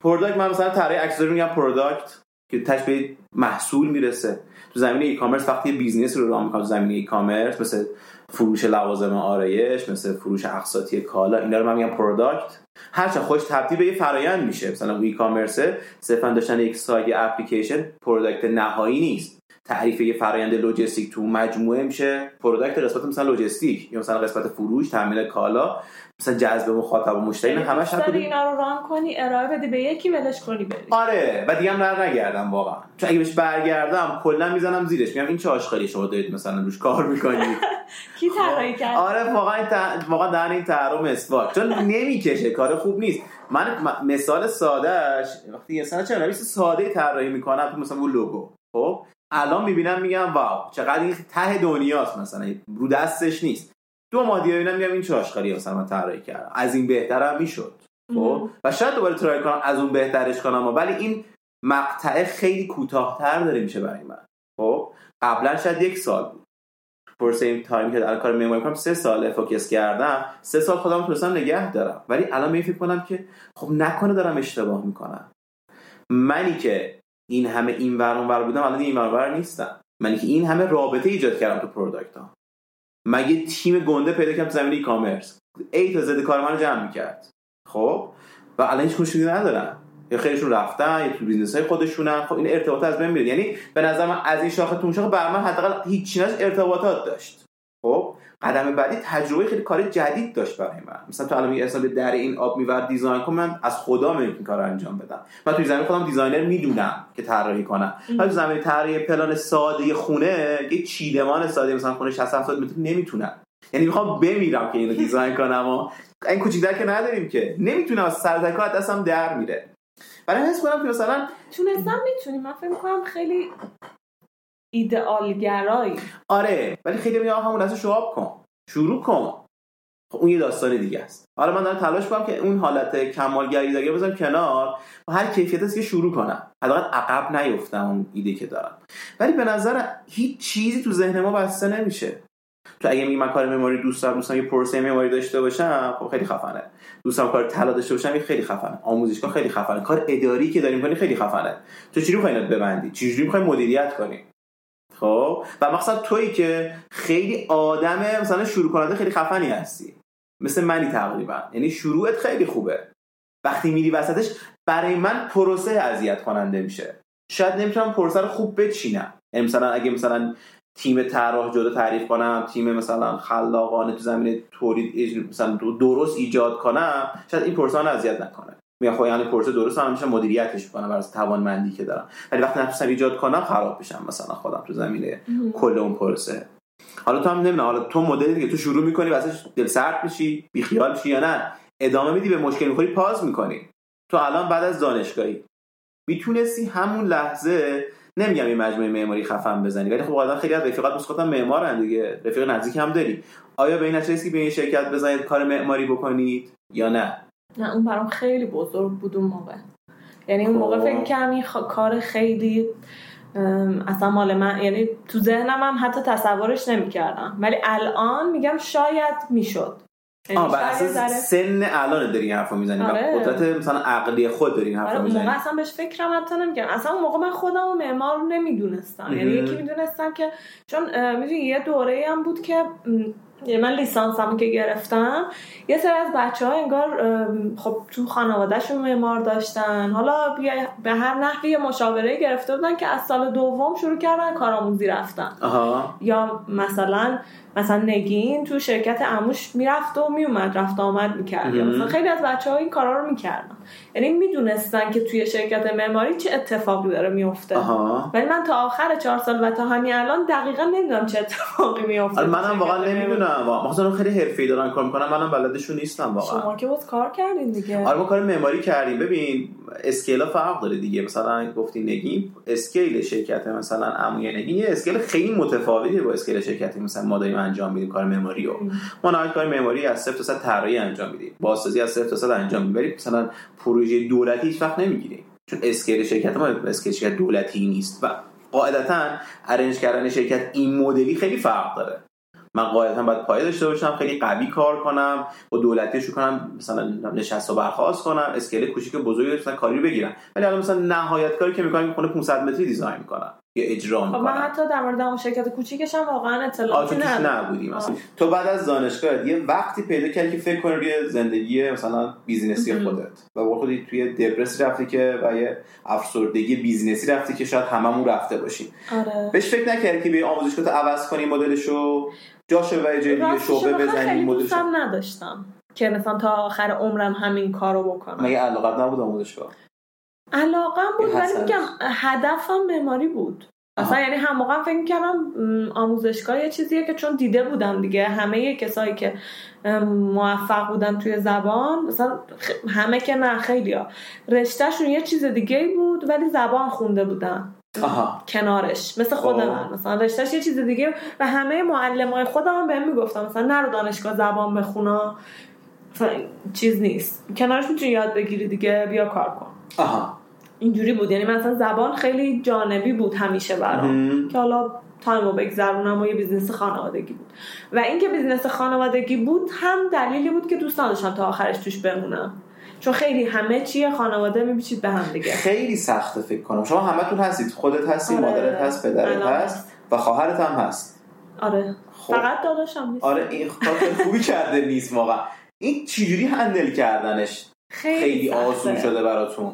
product من مثلا طراحی اکسسوری میگم product که تهش به محصول می‌رسه. تو زمینه e-commerce وقتی business رو راه می‌کنم تو زمینه e-commerce مثل فروش لوازم آرایش مثل فروش اقساطی کالا اینا رو من میگم product هرچند خودش تبدیل به یه فرایند میشه. مثلا e-commerce ه صرفا داشتن یک سایت اپلیکیشن product نهایی نیست. تعریف یه فرایند لوجستیک تو مجموعه میشه. product قسمت مثلا لوجستیک یا مثلا قسمت فروش تامین کالا مثلا جذب مخاطب و مشتری نه همش هم اینا رو ران کنی ارائه بدی به یکی ولش کنی بری. آره و دیگه هم نگردم واقعا. چون اگه بهش برگردم کلا می‌زنم زیرش. میگم این چه آشغالی شما دارید مثلا روش کار می‌کنی؟ کی طراحی کرد آره واقعا واقعا در این طراح مسواک. چون نمی‌کشه کار خوب نیست. من مثال سادهش وقتی یه سنه چه ساده طراحی می‌کنم مثلا اون لوگو. خب؟ الان می‌بینم میگم واو چقدر این ته دنیاست مثلا رو دستش نیست. دو ماه دیگه ببینم میگم این چه آشغالی مثلا من طراحی کردم. از این بهترم می‌شد. خب؟ و شاید دوباره try کنم از اون بهترش کنم. ولی این مقطع خیلی کوتاهتر داره میشه برای من. خب؟ قبلا شاید یک سال بود. پرسه این time که در کار معماری کنم سه سال focus کردم. سه سال خودم تونستم نگه دارم. ولی الان می فکر کنم که خب نکنه دارم اشتباه می‌کنم. منی که این همه این ور ور بودم الان این ور نیستم. منی که این همه رابطه ایجاد کردم تو product ها. مگه تیم گنده پیدا کردم زمین ای کامرس ای تا زد کار منو جمع می‌کرد. خب؟ و الان هیچ مشکلی ندارم. یا خیلیشون رفتن یا تو بیزنس های خودشونن. خب این ارتباط از بین میره. یعنی به نظر من از این شاخه تو شاخه بر من حداقل هیچ ارتباطات داشت. خب؟ قدم بعدی تجربه خیلی کار جدید داشت برای من. مثلا تو الان اصلا در این آب میور دیزاین کنم من از خدا این کار انجام بدم. من توی زمین خودم دیزاینر می‌دونم که طراحی کنم. ولی تو زمین طراحی پلان ساده خونه یه چیدمان ساده مثلا خونه 60 70 متر نمی‌تونم. یعنی می‌خوام بمیرم که اینو دیزاین کنم و این کوچیک‌تر که نداریم که. نمی‌تونم از سر دستم در میره. برای حس کنم که مثلا تونستم می‌تونیم من فکر می‌کنم خیلی ایدئالگرایی. آره ولی خیلی میگم همون لحظه شواب کن. شروع کن. خب اون یه داستان دیگه است. حالا من دارم تلاش کنم که اون حالت کمالگری داره بزنم کنار. و هر کیفیت است که شروع کنم. حداقل عقب نیفتم اون ایده که دارم. ولی به نظر هیچ چیزی تو ذهن ما بسته نمیشه. تو اگه میگی من کار مموری دوست دارم دوستم یه پروسه مموری داشته باشم خب خیلی خفنه. دوستم کار طلا داشته باشم خیلی خفنه. آموزشگاه خیلی خفنه. کار اداری که داریم کنی خیلی خفنه. تو چجوری می‌خوای ببندی؟ چجوری می‌خوای مدیریت کنی؟ خب؟ و مثلا تویی که خیلی آدم مثلا شروع کننده خیلی خفنی هستی. مثل منی تقریبا. یعنی شروعت خیلی خوبه. وقتی میری وسطش برای من پروسه اذیت کننده میشه. شاید نمی‌تونم پروسه رو خوب بچینم. یعنی مثلا اگه مثلا تیم طراح جدا تعریف کنم تیم مثلا خلاقانه تو زمینه تولید مثلا درست ایجاد کنم شاید این رو اذیت نکنه. میگم خب یعنی پروسه درست هم میشه مدیریتش کنم برای توانمندی که دارم. ولی وقتی نفسم ایجاد کنم خراب بشم مثلا خودم تو زمینه کل اون پروسه. حالا تو هم نمی‌دونم حالا تو مدلی دیگه تو شروع می‌کنی واسه دل سرد میشی بی خیال میشی یا نه ادامه میدی به مشکل می‌خوری پاز می‌کنی. تو الان بعد از دانشگاهی می‌تونستی همون لحظه نمیگم این مجموعه معماری خفن بزنی ولی خب آدم خیلی از رفیقات مسخوتم معمارن دیگه. رفیق نزدیک هم داری. آیا به این نتیجه به این شرکت بزنید کار معماری بکنید یا نه؟ نه اون برام خیلی بزرگ بود اون موقع. یعنی اون موقع فکر خب. کنم این کار خیلی اصلا مال من یعنی تو ذهنم هم حتی تصورش نمی‌کردم. ولی الان میگم شاید می‌شد. یعنی آه اساس سن الان داری این حرفو می‌زنی آره. و قدرت مثلا عقلی خود داری این حرفو آره می‌زنی. اصلا بهش فکرم حتی نمی‌کردم اصلا اون موقع من خودم و معمار نمی‌دونستم. یعنی یکی می‌دونستم که چون می‌دونی یه دوره هم بود که یعنی من لیسانسمو که گرفتم یه سری از بچه ها انگار خب تو خانوادهشون معمار داشتن. حالا به هر نحوی مشاوره گرفته بودن که از سال دوم شروع کردن کارآموزی رفتن. یا مثلا مثلا نگین تو شرکت اموش می‌رفت و میومد رفت آمد می‌کرد. مثلا خیلی از بچه ها این کارا رو می‌کردن. یعنی می‌دونستن که توی شرکت معماری چه اتفاقی داره میفته ولی من تا آخر چهار سال و تا همین الان دقیقا نمی‌دونم چه اتفاقی میفته آره، منم واقعا نمی‌دونم. مثلا خیلی حرفه‌ای دارن کار می‌کنن منم بلدشون نیستم واقعا. شما که بود کار کردین دیگه. آره ما کار معماری کردیم. ببین scale ا فرق داره دیگه. مثلا گفتی نگین scale شرکت مثلا اموی نگین یه scale خیلی متفاوتی با scale شرکتی مثلا ما داریم انجام میدیم کار معماری رو. ما نهایت کار معماری از صفر تا صد طراحی انجام میدیم. بازسازی از صفر تا صد انجام میدیم. مثلا پروژه دولتی هیچ وقت نمی‌گیریم. چون scale شرکت ما scale شرکت دولتی نیست و قاعدتا arrange کردن شرکت این مدلی خیلی فرق داره. من قاعدتا باید پایه داشته باشم خیلی قوی کار کنم با دولتیشو کنم مثلا نشست و برخاست کنم scale کوچیک بزرگی مثلا کاری بگیرم. ولی الان مثلا نهایت کاری که می‌کنم خونه 500 متری design می‌کنم اجرا خب من حتی در مورد اون شرکت کوچیکش هم واقعا اطلاعاتی نبودیم مثلا تو بعد از دانشگاه یه وقتی پیدا کردی که فکر کنی روی زندگی مثلا business ی خودت و با خودی توی depress رفتی که و یه افسردگی business ی رفتی که شاید هممون رفته باشیم. آره. بهش فکر نکردی که به آموزشگاه تو عوض کنی مدلشو جاشو و جدی شعبه بزنی مدلشو نداشتم که مثلا تا آخر عمرم همین کارو بکنم. مگه علاقت نبود آموزشگاه؟ علاقم بود ولی میگم هدفم معماری بود. اصلا یعنی هم موقع فکر کردم آموزشگاه یه چیزیه که چون دیده بودم دیگه. همه کسایی که موفق بودن توی زبان مثلا همه که نه خیلی ها رشتهشون یه چیز دیگه بود ولی زبان خونده بودن. آها. کنارش. مثل خود من مثلا رشتهش یه چیز دیگه و همه معلم های خودم هم بهم می‌گفتم مثلا نرو دانشگاه زبان بخونا. چیز نیست. کنارش می‌تونی یاد بگیری دیگه بیا کار کن. آها. اینجوری بود. یعنی مثلا زبان خیلی جانبی بود همیشه برام. که حالا time رو بگذرونم و یه business خانوادگی بود. و اینکه business خانوادگی بود هم دلیلی بود که دوست نداشتم تا آخرش توش بمونم. چون خیلی همه چیه خانواده میبیچید به هم دیگه. خیلی سخته فکر کنم. شما همتون هستید. خودت هستی آره. مادرت هست پدرت هست و خواهرت هم هست. آره. خب. فقط داداشم نیست. آره این خیلی خوبی کرده نیست واقعا. این چجوری handle کردنش خیلی سخته. آسون شده براتون؟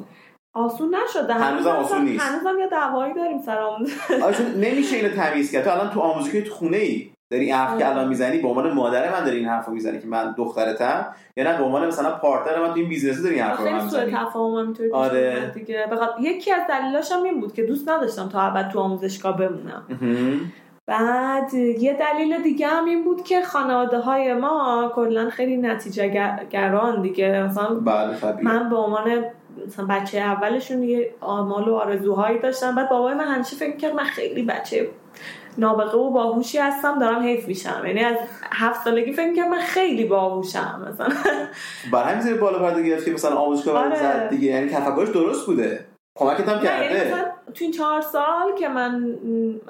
آسون نشده. هنوزم آسون نیست. هنوزم یه دعوایی داریم سرمون آره چون نمیشه اینو تمیز کرد. تو الان تو آموزشگاه تو خونه ای داری این حرف که آره. الان می‌زنی به عنوان مادر من داری این حرفو می‌زنی که من دخترتم یا نه به عنوان مثلا partner من تو این business داری این حرفو من خیلی سوء می‌زنی تفاهم هم آره. دیگه. بخاطر یکی از دلیلاش هم این بود که دوست نداشتم تا ابد تو آموزشگاه بمونم. بعد یه دلیل دیگه هم این بود که خانواده های ما کلا خیلی نتیجه گر- گران دیگه. مثلا بله من به عنوان مثلا بچه اولشون یه آمال و آرزوهایی داشتم بعد بابای من همیشه فکر کرد من خیلی بچه نابغه و باهوشی هستم دارم حیف میشم. یعنی از هفت سالگی فکر کرد من خیلی باهوشم. مثلا برای همین زیر بالا پرده گرفت که مثلا آموزشگاه آره. زد دیگه. یعنی تفکرش درست بوده. کمکت هم یعنی کرده. تو این چهار سال که من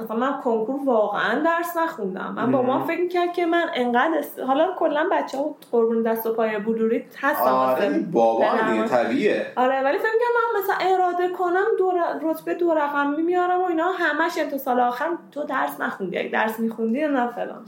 مثلا من کنکور واقعا درس نخوندم من بابام مم. فکر می‌کرد که من انقدر است... حالا کلا بچه ها قربون دست و پای بلوریت هستم آره بابا. دیگه طبیعیه آره ولی فکر می‌کنم من مثلا اراده کنم دو ر- رتبه دو رقمی میارم و اینا همش انت سال آخر تو درس نخوندی اگه درس میخوندی نه فلان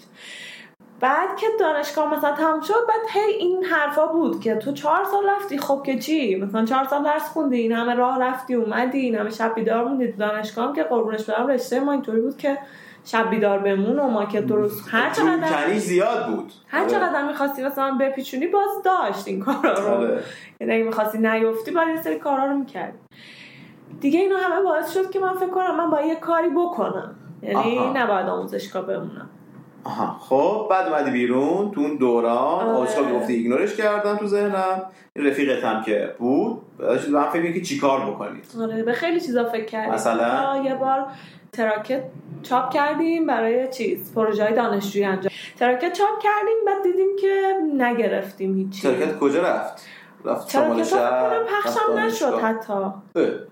بعد که دانشگاه مثلا تمام شد بعد هی این حرفا بود که تو چهار سال رفتی خب که چی؟ مثلا چهار سال درس خوندی این همه راه رفتی اومدی این همه شب بیدار موندی. تو دانشگاه هم که قربونش برم رشته ما اینطوری بود که شب بیدار بمون و ما که درست هر چقدر زیاد بود. هر آره. چقدر می‌خواستی مثلا بپیچونی باز داشت این کارا رو. آره. یعنی اگه می‌خواستی نیفتی باید یه سری کارا رو می‌کردی. دیگه اینا همه باعث شد که من فکر کنم من باید یه کاری بکنم. یعنی. نباید آموزشگاه بمونم. آها. خب بعد اومدی بیرون تو اون دوران. آره. آموزشگاه گفتی ایگنورش کردم تو ذهنم. این رفیقت هم که بود. بعدش من فکر که چیکار بکنید آره به خیلی چیزا فکر کردیم. مثلا؟ یه بار تراکت چاپ کردیم برای چیز پروژه های دانشجویی انجام. تراکت چاپ کردیم بعد دیدیم که نگرفتیم هیچی. شرکت کجا رفت؟ رفت شمال تراکت شهر؟ پخشم نشد. حتی. اه.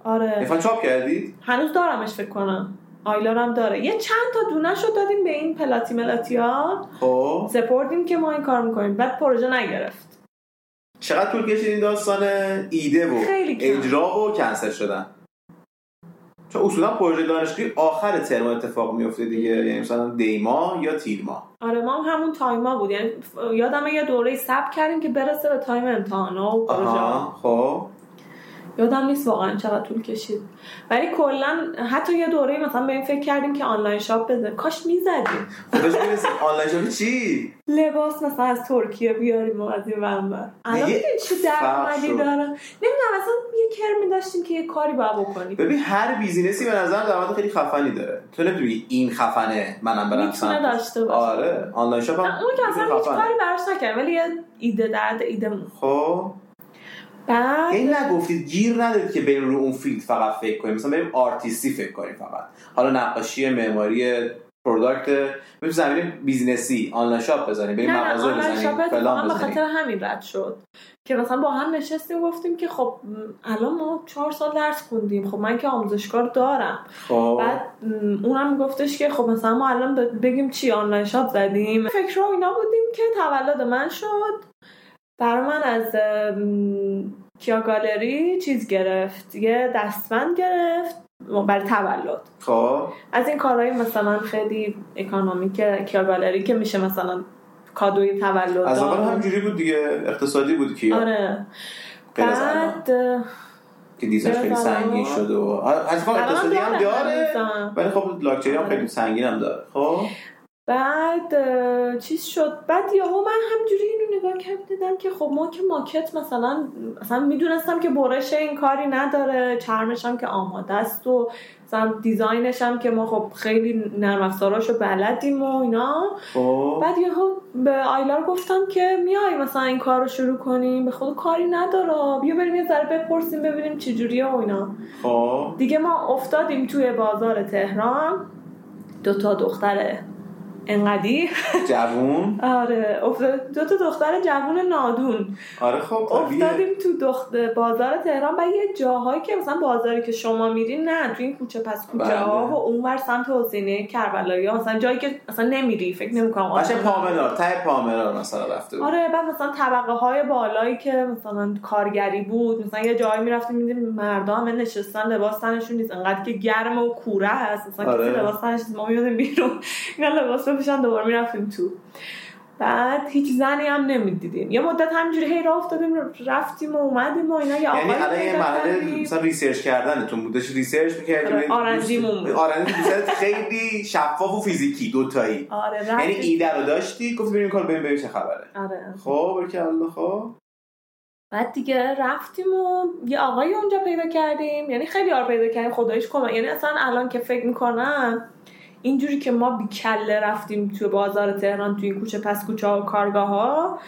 آره. چاپ کردید هنوز دارمش فکر کنم. آیلارم داره. یه چند تا دونه شد دادیم به این پلاتی ملاتی ها خب. سپردیم که ما این کار می‌کنیم. بعد پروژه نگرفت. چقدر طول کشید این داستان ایده و. اجرا و کنسل شدن؟ چون اصولا پروژه دانشگاهی آخر ترم اتفاق میفته دیگه. یعنی مثلا دیما یا تیرما آره ما هم همون time ا بود. یعنی یادمه یه دوره ثبت کردیم که برسه به time امتحانا و پروژه. خب. یادم نیست واقعا چقدر طول کشید. ولی کلا حتی یه دوره مثلا به این فکر کردیم که online shop بده کاش می‌زدیم. خودش online shop ی چی؟ لباس مثلا از ترکیه بیاریم و از این ورانور. الان چه درآمدی شد. دارن؟ نمی‌دونم اصلا یه کرمی داشتیم که یه کاری باید بکنیم. ببین هر business ی به نظر درآمد خیلی خفنی داره. تو نمی‌تونی این خفنه منم برم می‌تونه. داشته باشه. آره online shop هم اون که اصلا هیچ. کاری براش نکردم ولی یه ایده درد ایده خب؟ بعد این نگفتید گیر ندارید که بریم رو اون field فقط فکر کنیم. مثلا بریم آرتیستی فکر کنیم فقط. حالا نقاشی معماری product بریم زمین business ی online shop بزنیم بریم مغازه بزنیم فلان بزنیم. خاطر همین رد شد. که مثلا با هم نشستیم گفتیم که خب الان ما چهار سال درس خوندیم. خب من که آموزشکار دارم. خب. بعد اونم گفتش که خب مثلا ما الان بگیم چی online shop زدیم. فکر رو اینا بودیم که تولد من شد. برای من از کیا گالری چیز گرفت یه دستبند گرفت برای تولد خب از این کارهای مثلا خیلی اکانومیک کیا گالری که میشه مثلا کادوی تولد از. اول همجوری بود دیگه اقتصادی بود که آره. بعد که دیزاینش خیلی. سنگین شده و از الان اقتصادی هم داره. ولی خب لاکچری هم آره. خیلی سنگین هم داره خب بعد چیز شد. بعد یهو من همجوری اینو نگاه کردم دیدم که خب ما که ماکت مثلا مثلا می‌دونستم که برش این کاری نداره چرمش هم که آماده است و مثلا دیزاینش هم که ما خب خیلی نرم افزاراشو بلدیم و اینا. خب. بعد یهو به آیلار گفتم که میای مثلا این کار رو شروع کنیم. به خود کاری نداره. بیا بریم یه ذره بپرسیم ببینیم چجوریه و اینا. خب. دیگه ما افتادیم توی بازار تهران. دو تا دختر انقدی؟ جوون؟ آره افتاد دو تا دختر جوون نادون. آره خب افتادیم تو دخت بازار تهران و یه جاهایی که مثلا بازاری که شما میرین نه تو این کوچه پس کوچه بله. ها و اونور سمت حسینه کربلایی مثلا جایی که مثلا نمیری فکر نمی‌کنم قشنگ پامنار ته پامنار مثلا رفته بود. آره بعد مثلا طبقه های بالایی که مثلا کارگری بود مثلا یه جایی می‌رفتیم میدیم مردا همه نشستن لباس تنشون نیست. انقدر که گرم و کوره هست. مثلا آره. لباس تنش نیست. ما میادیم بیرون. اینا لباس می‌کشن دوباره می‌رفتیم تو. بعد هیچ زنی هم نمی‌دیدیم. یه مدت همینجوری هی راه افتادیم رفتیم و اومدیم و اینا. یعنی الان یه مرحله مثلا research کردنتون بودش research می‌کردیم؟ آرنجیمون بود. آرنجی خیلی شفاف و فیزیکی دوتایی آره یعنی ایده رو داشتی؟ گفت بریم کار بریم ببین چه خبره؟ آره. خب که الله خب. بعد دیگه رفتیم و یه آقای اونجا پیدا کردیم. یعنی خیلی آر پیدا کردیم. خدایش کمک یعنی اصلا الان که فکر می‌کنم اینجوری که ما بی کله رفتیم تو بازار تهران توی کوچه پس کوچه ها و کارگاه ها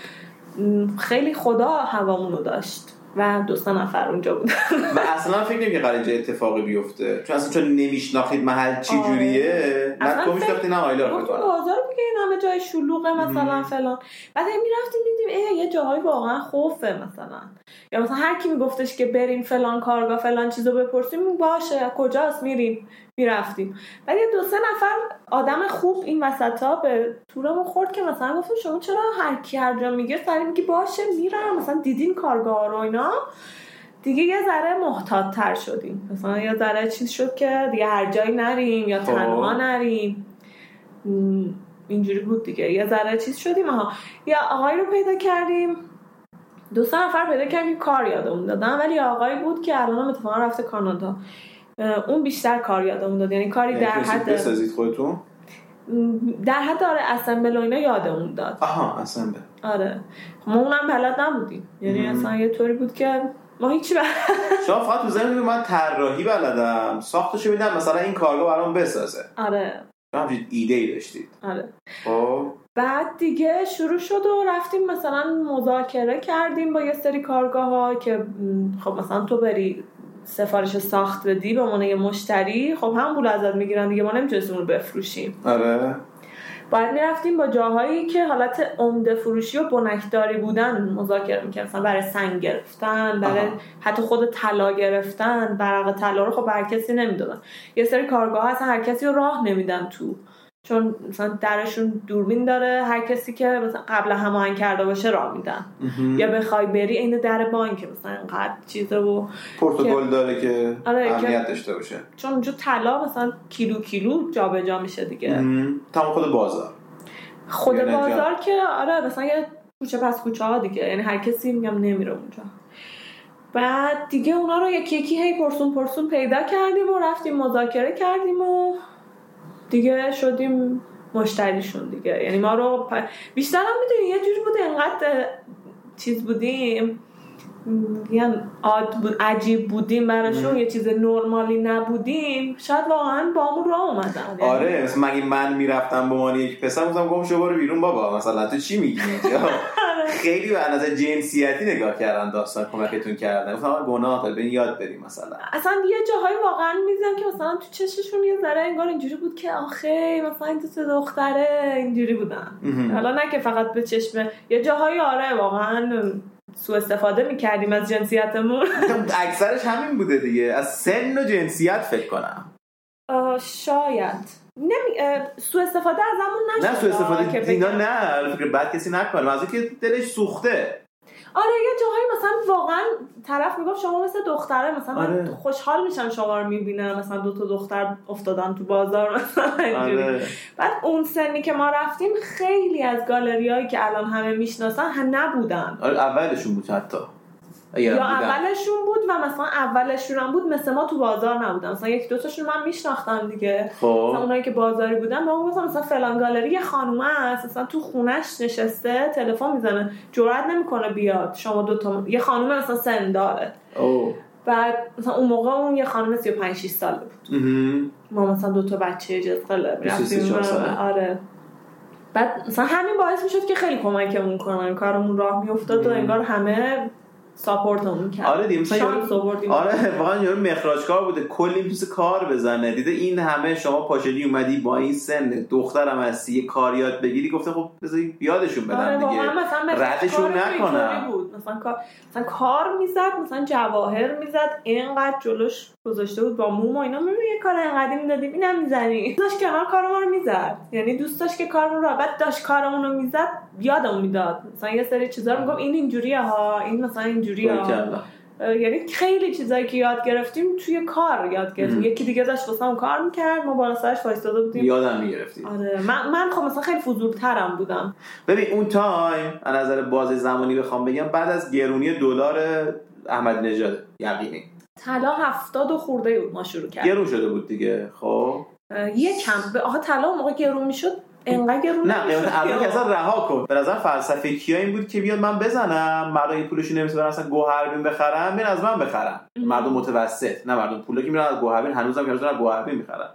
خیلی خدا هوامونو داشت و دو سه نفر اونجا بودن. و اصلا فکر نمی قرار اینجا اتفاقی بیفته. چون اصلا چون نمیشناخید محل چی جوریه. آره. بعد تو میشناختی نه آیلا رو بازار دیگه این همه جای شلوغه مثلا فلان. بعد می‌رفتیم دیدیم ای یه جاهای واقعا خوفه مثلا. یا مثلا هر کی میگفتش که بریم فلان کارگاه فلان چیزو بپرسیم باشه کجاست؟ میریم. می‌رفتیم. بعد یه دو سه نفر آدم خوب این وسط ها به تورمون خورد که مثلا گفتم شما چرا هر کی هر جا میگه سری میگی باشه میرم. مثلا دیدین کارگاه رو اینا؟ دیگه یه ذره محتاط تر شدیم. مثلا یه ذره چیز شد که دیگه هر جایی نریم یا تنها نریم. اینجوری بود دیگه. یه ذره چیز شدیم. ها یا آقای رو پیدا کردیم. دو سه نفر پیدا کردیم. کار یادمون دادن. ولی آقایی بود که الان اتفاقا رفته کانادا. اون بیشتر کار یادمون داد. یعنی کاری در حد بسازید خودتون؟ در حد آره اسمبل و اینا یادمون داد. آها اسمبل. آره. ما اونم بلد نبودیم. یعنی اصلا یه طوری بود که ما هیچی بلد شما فقط تو زمین من طراحی بلدم ساختشو میدم مثلا این کارگاه برام بسازه. آره. همچین ایده ای داشتید. آره. خب. بعد دیگه شروع شد و رفتیم مثلا مذاکره کردیم با یه سری کارگاه ها که خب مثلا تو بری سفارش ساخت بدی به عنوان یه مشتری خب هم پول ازت می‌گیرن دیگه ما نمی‌تونستیم اون رو بفروشیم. آره. باید می‌رفتیم با جاهایی که حالت عمده فروشی و بنکداری بودن مذاکره می‌کردن. برای سنگ گرفتن برای آها. حتی خود طلا گرفتن برق طلا رو خب هر کسی نمی‌دادن. یه سری کارگاه اصلا هر کسی رو راه نمیدن تو. چون مثلا درشون دوربین داره هر کسی که مثلا قبل هماهنگ کرده باشه راه میدن. یا بخوای بری عین در بانک مثلا اینقدر چیزه و پروتکل داره که آره، اهمیت داشته باشه. چون اونجا طلا مثلا کیلو کیلو جابجا میشه دیگه. تمام خود بازار. خود یعنی بازار که آره مثلا یه کوچه پس کوچه ها دیگه. یعنی هر کسی میگم نمیره اونجا. بعد دیگه اونا رو یکی یکی هی پرسون پرسون پیدا کردیم و رفتیم مذاکره کردیم و دیگه شدیم مشتریشون دیگه. یعنی ما رو پ... بیشتر هم می‌دونی یه جوری بود انقدر چیز بودیم. بود عجیب بودیم براشون یه چیز نرمالی نبودیم. شاید واقعا با همون راه اومدن. یعنی آره مثلا مگه من می‌رفتم به عنوان یک پسر گفتم گم شو برو بیرون بابا. مثلا تو چی میگی؟ آره. خیلی به نظر جنسیتی نگاه کردن داستان کمکتون کردن. گفتم آقا گناه داره برین یاد بریم مثلا. اصلا یه جاهایی واقعا میزن که مثلا تو چششون یه ذره انگار اینجوری بود که آخه مثلا این تو دختره اینجوری بودن. حالا نه که فقط به چشم یه جاهایی آره واقعا سوء استفاده می‌کردیم از جنسیتمون. اکثرش همین بوده دیگه. از سن و جنسیت فکر کنم. شاید. نمی... سوء استفاده از همون نشد. نه سو استفاده که دینا بگم. نه بد کسی نکنه. منظور که دلش سوخته. آره یه جاهایی مثلا واقعا طرف می‌گفت شما مثل دختره مثلا من آره. خوشحال میشم شما رو می‌بینم مثلا دو تا دختر افتادن تو بازار مثلا آره. بعد اون سنی که ما رفتیم خیلی از گالریایی که الان همه می‌شناسن هم نبودن. آره اولشون بود حتی. یا. اولشون بود و مثلا اولشون هم بود مثل ما تو بازار نبودن مثلا یک دوتاشون من میشناختم دیگه. مثلا خب اونایی که بازاری بودن ما گفتم مثلا فلان گالری یه خانومه است. مثلا تو خونش نشسته تلفن می‌زنه جرئت نمی‌کنه بیاد. شما دوتا یه خانومه مثلا سن داره. او. بعد مثلا اون موقع اون یه خانم 35 6 ساله بود. ما مثلا دو تا بچه جزقله 23 می‌رفتیم. ساله. آره. بعد مثلا همین باعث می‌شد که خیلی کمکمون کنن. کارمون راه میافتاد و انگار همه ساپورتمون کرد. آره دیگه مثلا یارو- آره واقعا یارو مخراج کار بوده. کلی می‌تونست کار بزنه. دیده این همه شما پاشدی اومدی با این سن دخترم هستی یه کار یاد بگیری گفته خب بذار یادشون بدم آره دیگه. ردشون نکنم. بود. مثلا کار مثلا کار می‌زد مثلا جواهر می‌زد اینقدر جلوش گذاشته بود با موم و اینا. یه کار اینقدر می‌دادیم اینم می‌زنی. داشت کنار کار ما رو می‌زد. یعنی دوست داشت که کارمون رو بعد داشت کارمون رو می‌زد یادمون می‌داد. مثلا یه سری چیزا رو میگم این اینجوریه ها این مثلا اینجوریه. باریکلا. یعنی خیلی چیزایی که یاد گرفتیم توی کار یاد گرفتیم. یکی دیگه داشت واسه کار می‌کرد ما بالا سرش وایساده بودیم. یادم می‌گرفتی. آره من من خب مثلا خیلی فضولترم بودم. ببین اون تایم از نظر باز زمانی بخوام بگم بعد از گرونی دلار احمد نژاد یقینی. طلا هفتاد و خورده بود ما شروع کردیم. گرون شده بود دیگه خب؟ یکم. به آها طلا موقع گرون می‌شد انقدر نه قیمت الان که اصلا رها کن. به نظر فلسفه کیا این بود که بیاد من بزنم؟ مردم این پولشو نمیشه برن اصلا گوهربین بخرم میرن از من بخرم مردم متوسط. نه مردم پولا که میرن از گوهربین. هنوزم که از گوهربین می‌خرن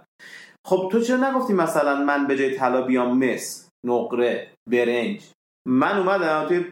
خب تو چرا نگفتی مثلا من به جای طلا بیام مس نقره برنج؟ من اومدم توی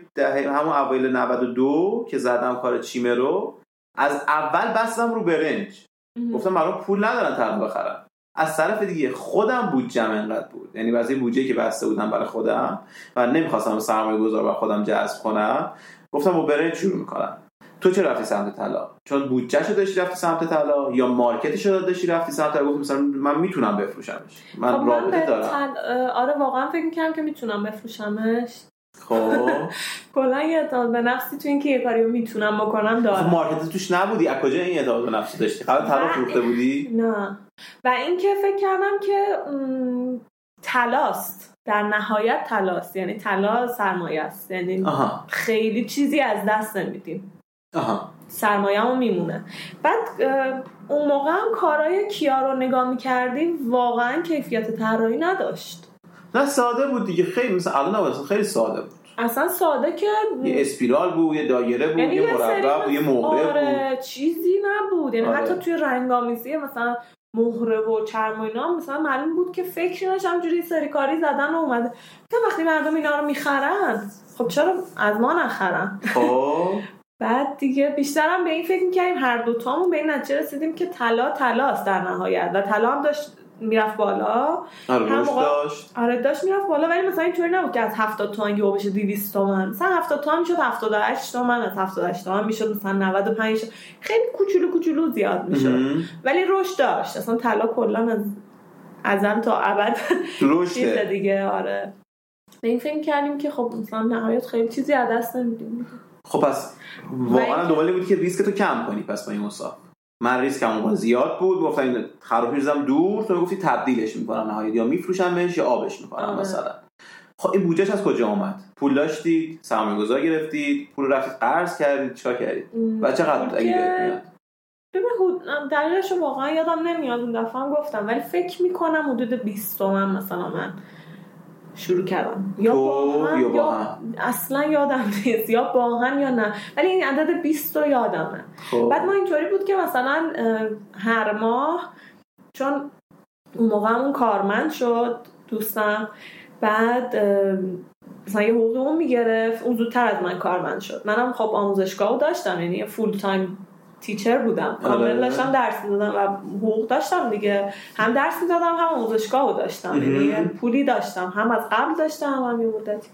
همون اوایل 92 که زدم کار چیمه رو از اول بستم رو برنج. گفتم مردم پول ندارن طلا بخرن. از طرف دیگه خودم بودجم انقدر بود. یعنی واسه بودجه که بسته بودم برای خودم و نمی‌خواستم سرمایه گذار بر خودم جذب کنم گفتم با برنج شروع می‌کنم. تو چه رفتی سمت طلا؟ چون بودجه شو داشتی رفتی سمت طلا یا مارکتش رو داشتی رفتی سمت طلا؟ گفتم مثلا من می‌تونم بفروشمش. من خب رابطه دارم. تل... آره واقعا فکر می‌کنم که می‌تونم بفروشمش. خب. کلا یه اعتماد به نفسی تو اینکه یه کاری رو می‌تونم بکنم خب دارم مارکت توش نبودی. از کجا این اعتماد به نفس داشتی؟ قبل طلا فروخته بودی؟ نه. و اینکه فکر کردم که تلاست. در نهایت تلاست. یعنی طلا سرمایه است یعنی آها. خیلی چیزی از دست نمیدیم. آها. سرمایه میمونه. بعد اون موقع هم کارهای کیا رو نگاه می‌کردی واقعا کیفیت طراحی نداشت. نه ساده بود دیگه. خیلی مثلا الان خیلی ساده بود. اصلا ساده که یه اسپیرال بود یه دایره بود یعنی یه مربع بود یه بود آره چیزی نبود. یعنی آره. حتی توی رنگامیزی مثلا مهره و چرم و اینا مثلا معلوم بود که فکری نش همجوری سری کاری زدن و اومده. تا وقتی مردم اینا رو می‌خرن؟ خب چرا از ما نخرن؟ خب. بعد دیگه بیشترم به این فکر می‌کردیم هر دوتامون به این نتیجه رسیدیم که طلا طلاست در نهایت و طلا هم داشت می‌رفت بالا. آره هم رشد موقع- داشت. آره داشت می‌رفت بالا ولی مثلا اینطوری نبود که از 70 تومن یهو بشه 200 تومن. مثلا 70 تومن می‌شد 78 تومن از 78 تومن می‌شد مثلا 95 شد. خیلی کوچولو کوچولو زیاد می‌شد. ولی رشد داشت. اصلا طلا کلا از ازل تا ابد رشده. دیگه آره. به این فکر کردیم که خب مثلا نهایت خیلی چیزی از دست نمیدیم. خب پس واقعا دنبال این بود که ریسک تو کم کنی پس با این مساف من ریسک موقع زیاد بود. گفتم این خراب میرزم دور. تو گفتی تبدیلش می‌کنم نهایت. یا میفروشمش یا آبش می‌کنم آره. مثلا. خب این بودجهش از کجا اومد؟ پول داشتید؟ سرمایه گذار گرفتید؟ پول رفتید قرض کردید؟ چیکار کردید؟ و چقدر اگه میاد ببین دقیقش واقعا یادم نمیاد. اون دفعه هم گفتم. ولی فکر می‌کنم حدود 20 تومن مثلا من. شروع کردم. یا با هم یا با یا هم؟ اصلا یادم نیست. یا با هم یا نه. ولی این عدد 20 رو یادمه. خب. بعد ما اینطوری بود که مثلا هر ماه چون اون موقع همون کارمند شد دوستم. بعد مثلا یه حقوق اون می‌گرفت. اون زودتر از من کارمند شد. منم خب آموزشگاه داشتم یعنی فول تایم تیچر بودم. کامل آره. داشتم درس می‌دادم و حقوق داشتم دیگه. هم درس می‌دادم هم آموزشگاه رو داشتم. یعنی مهم. یه پولی داشتم. هم از قبل داشتم هم یه مدتی.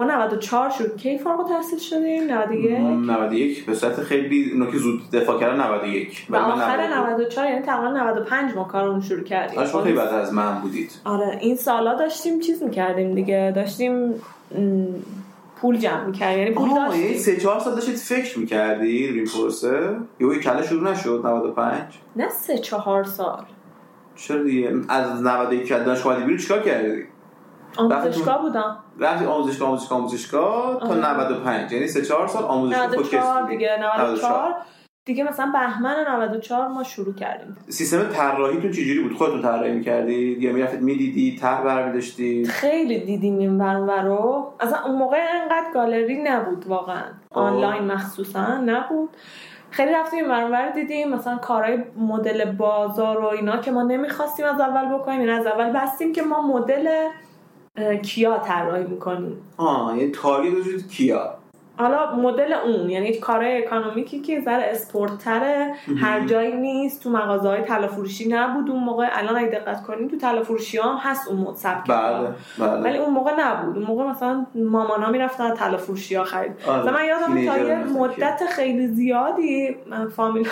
ما 94 شد کی فارغ التحصیل شدیم؟ 91 91 به صورت خیلی اونا که زود دفاع کردن 91 و آخر 92. 94 یعنی تقریبا 95 ما کارمون شروع کردیم. شما خیلی بعد از من بودید. آره این سالا داشتیم چیز می‌کردیم دیگه. داشتیم پول جمع می‌کردیم یعنی پول آها یعنی سه چهار سال داشتید فکر می‌کردید روی این پروسه یهو یه کله شروع نشد 95 نه سه چهار سال. چرا دیگه؟ از 91 که دانشگاه اومدی بیرون چیکار کردی؟ آموزشگاه بودم. رفتی آموزشگاه آموزشگاه آموزشگاه تا آره. 95 یعنی سه چهار سال آموزشگاه فوکس 94 بودی. دیگه 94 94. دیگه مثلا بهمن 94 ما شروع کردیم. سیستم طراحیتون چجوری بود؟ خودتون طراحی می‌کردید؟ یا می‌رفتید می‌دیدید طرح برمی‌داشتید؟ خیلی دیدیم این ور رو. اصلا اون موقع انقدر گالری نبود واقعا. آنلاین مخصوصا نبود. خیلی رفتیم این ور دیدیم. مثلا کارهای مدل بازار و اینا که ما نمی‌خواستیم از اول بکنیم. یعنی از اول بستیم که ما مدل کیا طراحی می‌کنیم. آه یعنی تارگت وجود کیا. حالا مدل اون یعنی کارهای اکانومیکی که ذره اسپورت تره هر جایی نیست تو مغازه های طلا فروشی نبود اون موقع. الان اگه دقت کنیم تو طلا فروشی هم هست اون مد سبک بله ولی بله. اون موقع نبود. اون موقع مثلا مامان ها می‌رفتن طلا فروشی ها خرید. آره. من یادم تا یه مدت خیلی زیادی من فامیل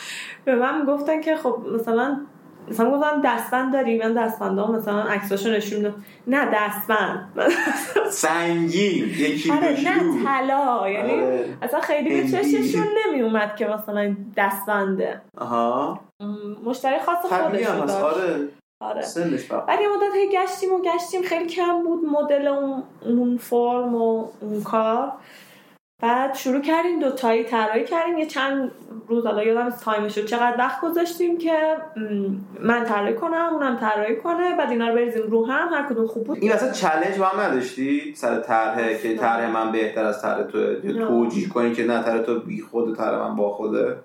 به من گفتن که خب مثلا مثلا گفتن دستبند داری؟ من دستبنده مثلا عکساشو نشون نه دستبند. سنگین. یکی آره نه طلا. یعنی آره. اصلا خیلی به. چششون نمی اومد که مثلا دستبنده. آها. مشتری خاص طبیعی خودش هم هست. داشت. آره. آره. یه مدت هی گشتیم و گشتیم. خیلی کم بود مدل اون, اون فرم و اون کار. بعد شروع کردیم دوتایی طراحی کردیم. یه چند روز حالا یادم time ش رو چقدر وقت گذاشتیم که من طراحی کنم اونم طراحی کنه بعد اینا رو بریزیم رو هم هر کدوم خوب بود. این اصلا چالش با هم نداشتی؟ سر طرحه که طرح من بهتر از طرح تو. توجیه کنی که نه طرح تو بی خود طرح من با خوده؟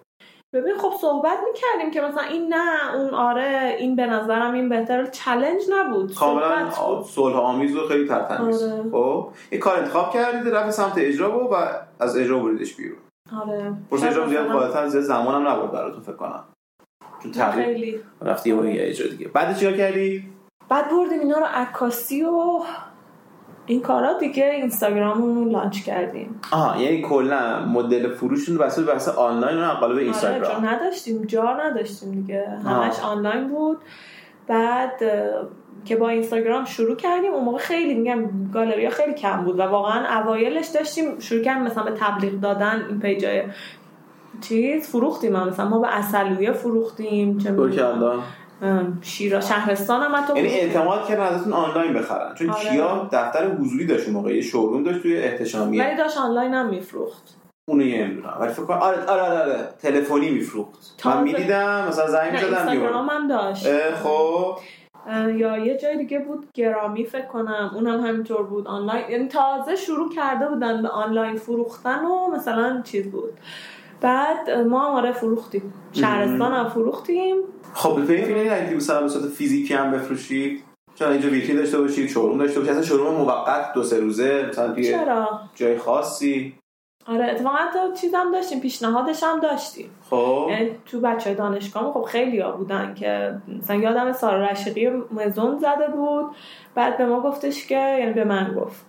ببین خب صحبت می‌کردیم که مثلا این نه اون آره این به نظرم این بهتر. challenge نبود. کاملا. صلح آمیز و خیلی ترتمیز. آره. خب؟ یه کار انتخاب کردید رفت سمت اجرا بود و از اجرا بریدش بیرون. آره. پروسه اجرا زیاد قاعدتا زیاد زمانم نبود براتون فکر کنم. چون تقریبا رفتی یه یه اجرا دیگه. بعد چیکار کردی؟ بعد بردیم اینا رو عکاسی و این کارا دیگه اینستاگراممون رو لانچ کردیم. آها یعنی کلا مدل فروشتون بس بحث آنلاین و قالب آره اینستاگرام. چون نداشتیم جا نداشتیم دیگه. همش آنلاین بود. بعد که با اینستاگرام شروع کردیم اون موقع خیلی میگم گالریا خیلی کم بود و واقعا اوایلش داشتیم شروع کردیم مثلا به تبلیغ دادن این پیجای چیز فروختیم. هم. مثلا ما به اصلویه فروختیم چه شیرا شهرستان هم حتی یعنی. اعتماد کردن ازتون آنلاین بخرن. چون آره. کیا دفتر حضوری داشت اون موقع؟ یه شوروم داشت توی احتشامیه ولی داشت آنلاین هم میفروخت. اونو یه نمی‌دونم ولی فکر کنم آره آره آره, آره. تلفنی میفروخت. من. می‌دیدم مثلا زنگ می‌زدم اینستاگرام هم داشت. خب. یا یه جای دیگه بود گرامی فکر کنم. اونم همینطور بود. آنلاین یعنی تازه شروع کرده بودن به آنلاین فروختن و مثلا چیز بود. بعد ما هم آره فروختیم. شهرستان هم فروختیم. خب به این اگه مثلا به صورت فیزیکی هم بفروشید. چون اینجا ویترین داشته باشید شوروم داشته باشید؟ اصلا شوروم موقت دو سه روزه مثلا توی چرا؟ جای خاصی. آره اتفاقا حتی چیزم داشتیم پیشنهادش هم داشتیم. خب. یعنی تو بچه دانشگاه خب خیلی ها بودن که مثلا یادم سارا رشقی مزون زده بود. بعد به ما گفتش که یعنی به من گفت.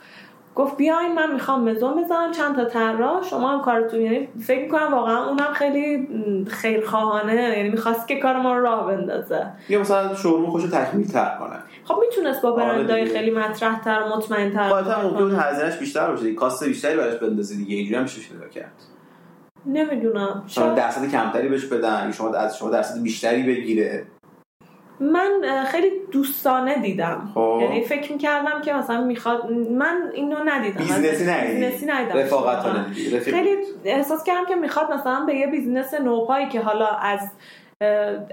گفت بیاین من می‌خوام مزون بزنم چند تا طراح. شما هم کارتون یعنی فکر می‌کنم واقعا اونم خیلی خیرخواهانه یعنی می‌خواست که کار ما رو راه بندازه. یا مثلا showroom خودشو تکمیل تر کنه. خب می‌تونست با آره برندهای دیگه. خیلی مطرح تر و مطمئن تر قاعدتا ممکن بود هزینهش بیشتر باشه. cost بیشتری براش بندازی دیگه. اینجوری هم میشه پیدا کرد؟ نمی‌دونم. شما شاید درصد کمتری بهش بدن شما از شما درصد بیشتری بگیره. من خیلی دوستانه دیدم. خب. یعنی فکر می‌کردم که مثلا می‌خواد من اینو ندیدم. business ی ندیدم. رفاقت واقعا. رو ندیدی. رفیق خیلی. احساس کردم که می‌خواد مثلا به یه business نوپایی که حالا از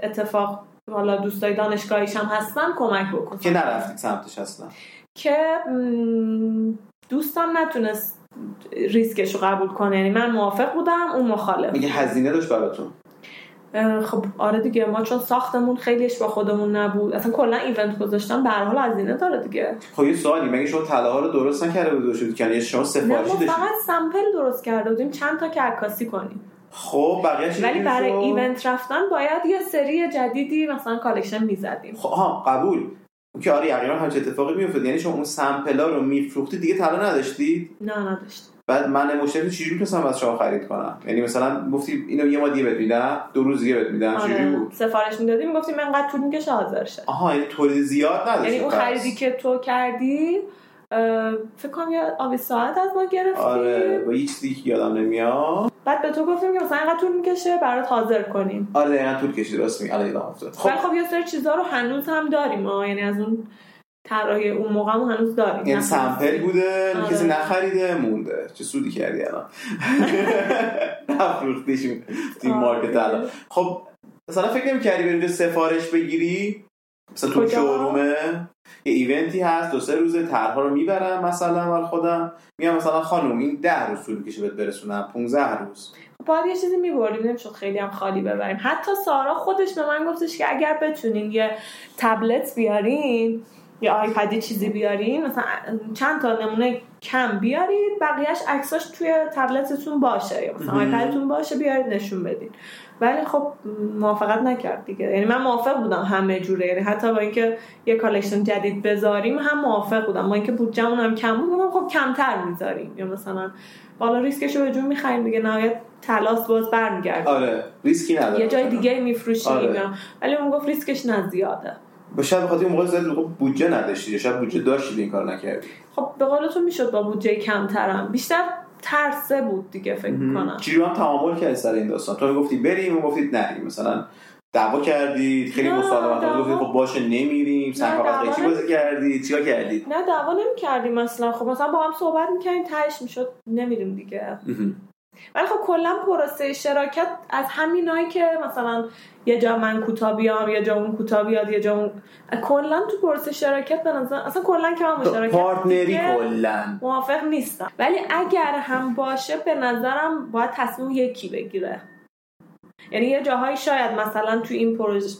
اتفاق حالا دوستای دانشگاهیش هم هستن کمک بکنه. که نرفتید سمتش اصلا. که دوستم نتونست ریسکش رو قبول کنه. یعنی من موافق بودم اون مخالف. میگه هزینه داشت براتون. خب آره دیگه ما چون ساختمون خیلیش با خودمون نبود. اصلا کلا event گذاشتن به هر حال هزینه داره دیگه. خب یه سوالی مگه شما طلاها رو درست نکرده بود شد که یعنی شما ما داشتید فقط sample درست کرده بودیم چند تا که عکاسی کنیم. خب بقیه ولی برای شد؟ event رفتن باید یه سری جدیدی مثلا collection می‌زدیم. خب ها قبول. که آره یقینا همچین اتفاقی میافتاد. یعنی شما اون sample ا رو میفروختی دیگه طلا نداشتید؟ نه نداشت بعد من مشتری چجوری می‌تونستم از شما خرید کنم؟ یعنی مثلا گفتی اینو یه ما دیگه بهت میدم دو روز دیگه بهت میدم چجوری آره. بود؟ سفارش می‌دادیم می‌گفتیم انقدر طول می‌کشه حاضر شه. آها یعنی تولید زیاد نداشت یعنی اون. خریدی که تو کردی فکر کنم یه آبی ساعت از ما گرفتیم آره با هیچ چیزی که یادم نمیاد. بعد به تو گفتیم که مثلا اینقدر طول می‌کشه برات حاضر کنیم. آره دقیقا طول کشید راست میگی. الان یادم افتاد. خب. خب یه سری چیزا رو هنوز هم داریم ها یعنی از اون طراحی اون موقعمون هنوز داریم یعنی نه. سمپل بوده آره. کسی نخریده مونده. چه سودی کردی الان؟ نفروختیش توی آره. مارکت الان. خب مثلا فکر نمی‌کردی بری اونجا سفارش بگیری؟ مثلا تو؟ شورومه؟ یه ایونتی هست دو سه روزه طرح‌ها رو می‌برم مثلا مال خودم. میگم مثلا خانم این ده روز طول می‌کشه بهت برسونم 15 روز. باید یه چیزی میبردیم نمی‌شد خیلی هم خالی ببریم. حتی سارا خودش به من گفتش که اگر بتونین یه تبلت بیارین یا آیپدی چیزی بیارین مثلا چند تا نمونه کم بیارید بقیهش عکساش توی تبلتتون باشه یا مثلا آیپدتون باشه بیارید نشون بدین. ولی خب موافقت نکرد دیگه. یعنی من موافق بودم همه جوره. یعنی حتی با اینکه یه collection جدید بذاریم هم موافق بودم. با اینکه بودجمون هم کم بود خب کمتر می‌ذاریم. یا مثلا بالا ریسکش رو به جون می‌خریم دیگه. نهایت طلاس باز برمیگرده آره. ریسکی نداره. یه جای دیگه میفروشیم آره. ولی اون گفت ریسکش نه زیاده. به شاید بخاطر اون موقع زیاد بودجه نداشتی یا شاید بودجه داشتی این کار نکردی. خب به قولتون می‌شد با بودجه کمترم. بیشتر ترسه بود دیگه فکر می‌کنم چجوری هم تعامل کردی سر این داستان؟ تو گفتی بریم و گفتید نریم مثلا دعوا کردید خیلی دعوا- گفتید خب باشه نمیریم. سنگ نمی- بازی کردید. چیکار کردید؟ نه دعوا نمی کردیم مثلا خب مثلا با هم صحبت می‌کردیم تهش می‌شد نمیریم دیگه. ولی خب کلا پروسه شراکت از همینایی که مثلا یه جا من کوتاه بیام یه جا اون کوتاه بیاد یه جا اون کلا تو پروسه شراکت به نظر اصلا کلا که من مشارکت پارتنری کلا. موافق نیستم. ولی اگر هم باشه به نظرم باید تصمیم یکی بگیره. یعنی یه جاهایی شاید مثلا تو این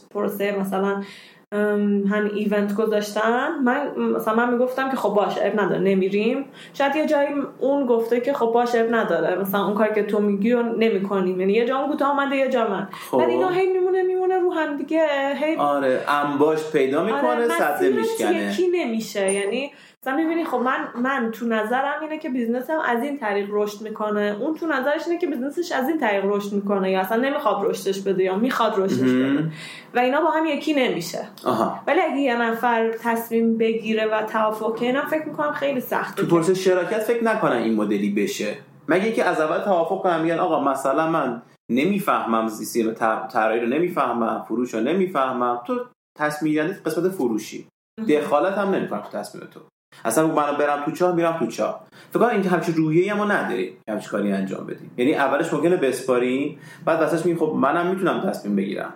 پروسه مثلا همین event گذاشتن. من مثلا من می‌گفتم که خب باشه عیب نداره نمیریم. شاید یه جایی اون گفته که خب باشه عیب نداره. مثلا اون کاری که تو میگی رو نمی‌کنیم. یعنی یه جا اون کوتاه آمده یه جا من. خب. ولی اینا هی میمونه میمونه رو هم دیگه. هی آره انباشت پیدا می‌کنه آره مسیرت میشکنه. یکی نمیشه؟ یعنی مثلا می‌بینی خب من من تو نظرم اینه که business م از این طریق رشد می‌کنه. اون تو نظرش اینه که business ش از این طریق رشد می‌کنه یا اصلا نمی‌خواد رشدش بده یا می‌خواد رشدش بده. و اینا با هم یکی نمیشه. آها. ولی اگه یه نفر تصمیم بگیره و توافق کنه فکر می‌کنم خیلی سخته. تو پروسه شراکت فکر نکنن این مدلی بشه. مگه که از اول توافق کنم میگن آقا مثلا من نمی‌فهمم سیستم طراحی رو نمی‌فهمم فروش رو نمی‌فهمم. تو تصمیم قسمت فروشی. دخالت هم نمی‌کنم تو تصمیم تو. اصلا من برم تو چاه میرم تو چاه. فکر کنم این همچین روحیه ما نداریم که همچین کاری انجام بدیم. یعنی اولش ممکنه بسپاریم بعد واسش میگیم خب منم می‌تونم تصمیم بگیرم.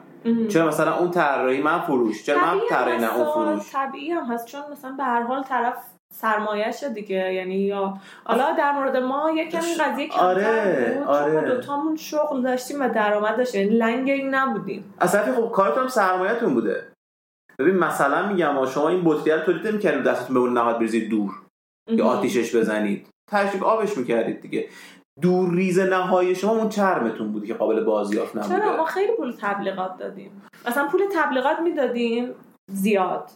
چرا مثلا اون طراحی من فروش چرا من طراحی نه اون فروش. طبیعی هم هست. چون مثلا به هر حال طرف سرمایهشه دیگه. یعنی یا حالا در مورد ما یه کمی قضیه کمتر آره، بود آره. چون دوتامون شغل داشتیم و درآمد داشتیم یعنی لنگ این نبودیم. اصلا خب کارتون سرمایه‌تون بوده. ببین مثلا میگم شما این بطری رو تولید نمی‌کردید دستتون به اون نهاد بریزید دور یا آتیشش بزنید. تشریک آبش می‌کردید دیگه. دور ریز نهایی شما اون چرمتون بود که قابل بازیافت چرا؟ ما خیلی پول تبلیغات دادیم. مثلا پول تبلیغات می‌دادیم زیاد.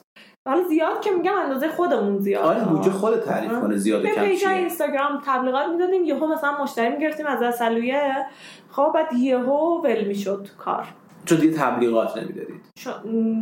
حالا زیاد که میگم اندازه خودمون زیاد. آره بودجه خود تعریف. کنه زیاد کم page اینستاگرام تبلیغات می‌دادیم یهو مثلا مشتری می‌گرفتیم از عسلویه خب بعد یهو ول می‌شد کار. چون دیگه تبلیغات نمی‌دادید.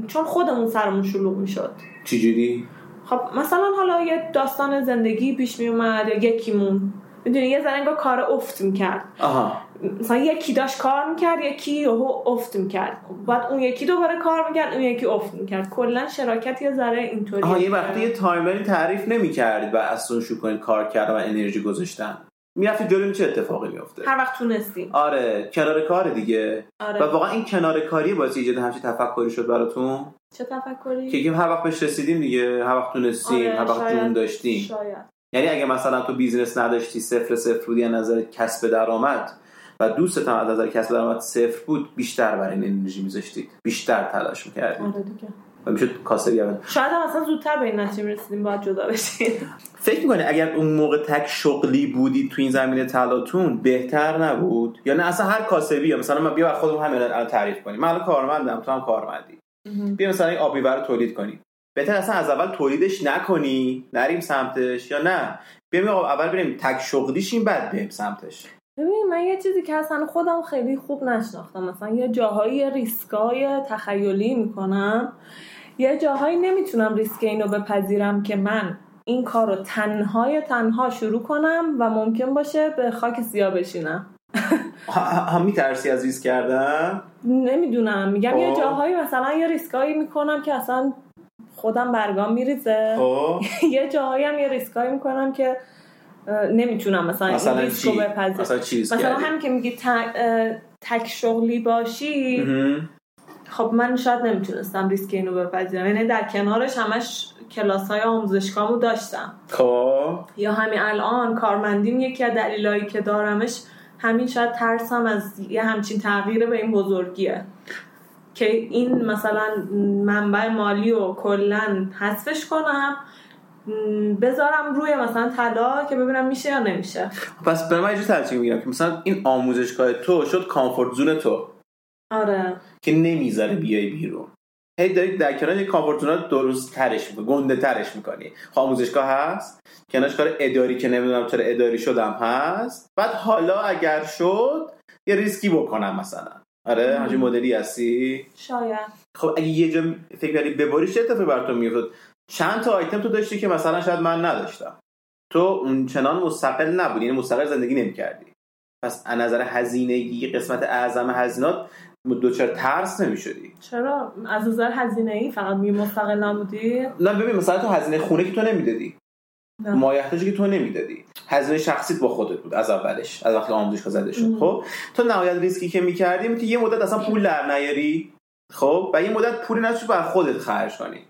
چون خودمون سرمون شلوغ می‌شد. چجوری؟ خب مثلا حالا یه داستان زندگی پیش میومد یا یکیمون. می‌دونی یه ذره انگار کار افت می‌کرد. آها. مثلا یکی داشت کار می‌کرد یکی یهو افت می‌کرد. بعد اون یکی دوباره کار می‌کرد اون یکی افت می‌کرد. کلا شراکت یه ذره اینطوری آها یه وقتی یه timeline تعریف نمی‌کردید و اصلا شروع کنید کار کردن و انرژی گذاشتن. می‌رفتید جلوی چه اتفاقی میفته هر وقت تونستیم. آره کنار کار دیگه. و آره واقعا این کنار کاری باعث ایجاد همچین تفکری شد براتون؟ چه تفکری؟ که هر وقت بهش رسیدیم دیگه هر وقت تونستیم آره، هر وقت شاید- جون داشتیم. شاید. یعنی اگه مثلا تو بیزینس نداشتی صفر صفر بودی از نظر کسب درآمد و دوستت هم از نظر کسب درآمد صفر بود بیشتر برای این انرژی میذاشتید. بیشتر تلاش می‌کردید. آره دیگه. و می‌شد کاسه گرد شاید هم اصلا زودتر به این نتیجه می‌رسیدیم باید جدا فکر می‌کنی اگر اون موقع تک شغلی بودی تو این زمینه تلاتون بهتر نبود؟ یا نه اصلا هر کاسبی مثلا من بیا بر خودمون همین الان تعریف کنیم. من الان کارمندم تو هم کارمندی. بیا مثلا این رو تولید کنی بهتر اصلا از اول تولیدش نکنی. نریم سمتش یا نه؟ بیایم اول بریم تک شغلیشیم بعد بریم سمتش. ببین من یه چیزی که اصلا خودم خیلی خوب نشناختم. مثلا یه جاهایی ریسکای تخیلی می‌کنم. یه جاهایی نمی‌تونم ریسک اینو بپذیرم که من این کار رو تنهای تنها شروع کنم و ممکن باشه به خاک سیاه بشینم. هم میترسی از ریسک کردن؟ نمی‌دونم. میگم یه خب. جاهایی مثلا یه ریسکایی می‌کنم که اصلا خودم برگام میریزه. خب. یه جاهایی هم یه ریسکایی می‌کنم که نمی‌تونم مثلا, این مثلا ریسک رو بپذیرم. مثلا مثلا همین که میگی تک شغلی باشی. خب من شاید نمی‌تونستم ریسک اینو بپذیرم. یعنی در کنارش همش کلاس های آموزشگاهمو داشتم. خب. یا همین الان کارمندیم یکی از دلایلی که دارمش همین شاید ترسم از یه همچین تغییر به این بزرگیه. که این مثلا منبع مالی رو کلا حذفش کنم بذارم روی مثلا طلا که ببینم میشه یا نمیشه. پس به من اینجور ترجیح می‌گیرم که مثلا این آموزشگاه تو شد کامفورت زون تو. آره. که نمی‌ذاره بیای بیرون. هی داری در کنار یک کامفورت درست ترش می‌کنی گنده ترش می‌کنی. خب آموزشگاه هست کنارش کار اداری که نمی‌دونم چرا اداری شدم هست. بعد حالا اگر شد یه ریسکی بکنم مثلا. آره همچین مدلی هستی؟ شاید. خب اگه یه جا فکر کردی بباری چه اتفاقی براتون میافتاد چند تا آیتم تو داشتی که مثلا شاید من نداشتم. تو اون چنان مستقل نبودی یعنی مستقل زندگی نمی‌کردی. پس از نظر هزینگی قسمت اعظم هزینات دوچار ترس نمی‌شدی؟ چرا؟ از نظر هزینه ای فقط می مستقل نبودی؟ نه ببین مثلا تو هزینه خونه که تو نمی‌دادی. مایحتاجی که تو نمی‌دادی. هزینه شخصیت با خودت بود از اولش از وقتی آموزشگاه زده شد. خب؟ تو نهایت ریسکی که می‌کردی که یه مدت اصلا پول در نیاری. خب؟ و یه مدت پولی نتوش بر خودت خرج کنی.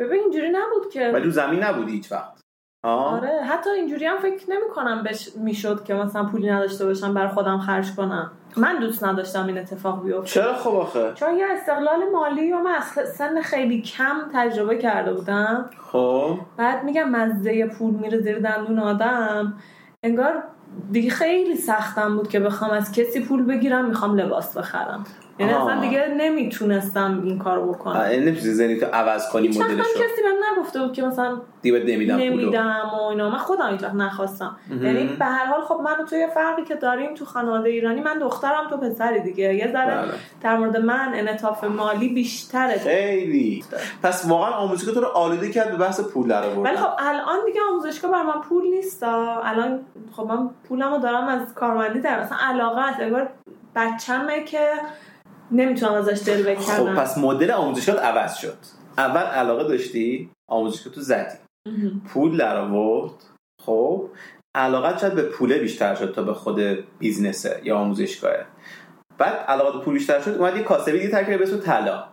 ببین اینجوری نبود که ولی زمین نبودی هیچ وقت. آه. آره حتی اینجوری هم فکر نمی کنم بش می‌شد که مثلا پولی نداشته باشم بر خودم خرج کنم. من دوست نداشتم این اتفاق بیفته. چرا خب آخه؟ چون یه استقلال مالی و من از سن خیلی کم تجربه کرده بودم. خب. بعد میگم مزه پول میره زیر دندون آدم. انگار دیگه خیلی سختم بود که بخوام از کسی پول بگیرم می‌خوام لباس بخرم. یعنی. اصلا دیگه نمی‌تونستم این کارو بکنم. نمی‌تونی زنی تو عوض کنی هیچ هم مدلشو کسی بهم نگفته بود که مثلا دیگه نمیدم نمیدم و اینا. من خودم هیچ وقت نخواستم. یعنی به هر حال خب من یه فرقی که داریم تو خانواده ایرانی من دخترم تو پسری دیگه. یه ذره بله. در مورد من انعطاف مالی بیشتره. خیلی. پس واقعا آموزشگاه تو رو آلوده کرد به بحث پول در ولی آوردن خب الان دیگه آموزشگاه بر من پول نیست. الان خب من پولمو دارم از کارمندی در. مثلا علاقه است انگار بچمه که نمی‌تونم ازش جلوه خب کردم پس مدل آموزشگاه عوض شد. اول علاقه داشتی آموزشگاه تو زدی. پول در آورد. خب علاقت شاید به پوله بیشتر شد تا به خود بیزنسه یا آموزشگاهه بعد علاقه به پول بیشتر شد اومد یه کاسبی دیگه ترکیب به اسم طلا.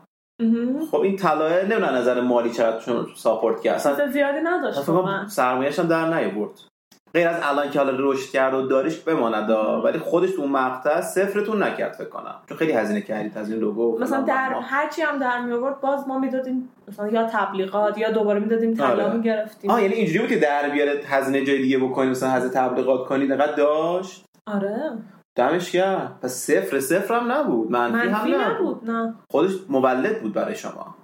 خب این طلا نمی‌دونم نظر مالی چقدر چون ساپورت کرد. اصلا زیادی نداشت سرمایه‌اش هم در نیورد غیر از الان که حالا رشد کرد و داریش بماند. ولی خودش تو اون مقطع صفرتون نکرد فکر کنم چون خیلی هزینه کردید هزینه لوگو و مثلا در بهمان. هرچی هم در می آورد باز ما می‌دادیم مثلا یا تبلیغات یا دوباره می‌دادیم طلا آره. می‌گرفتیم آه یعنی اینجوری بود که در بیاره هزینه جای دیگه بکنید مثلا هزینه تبلیغات کنید انقدر داشت آره دمش کرد پس صفر صفر هم نبود منفی, منفی هم نبود. نبود نه خودش مولد بود برای شما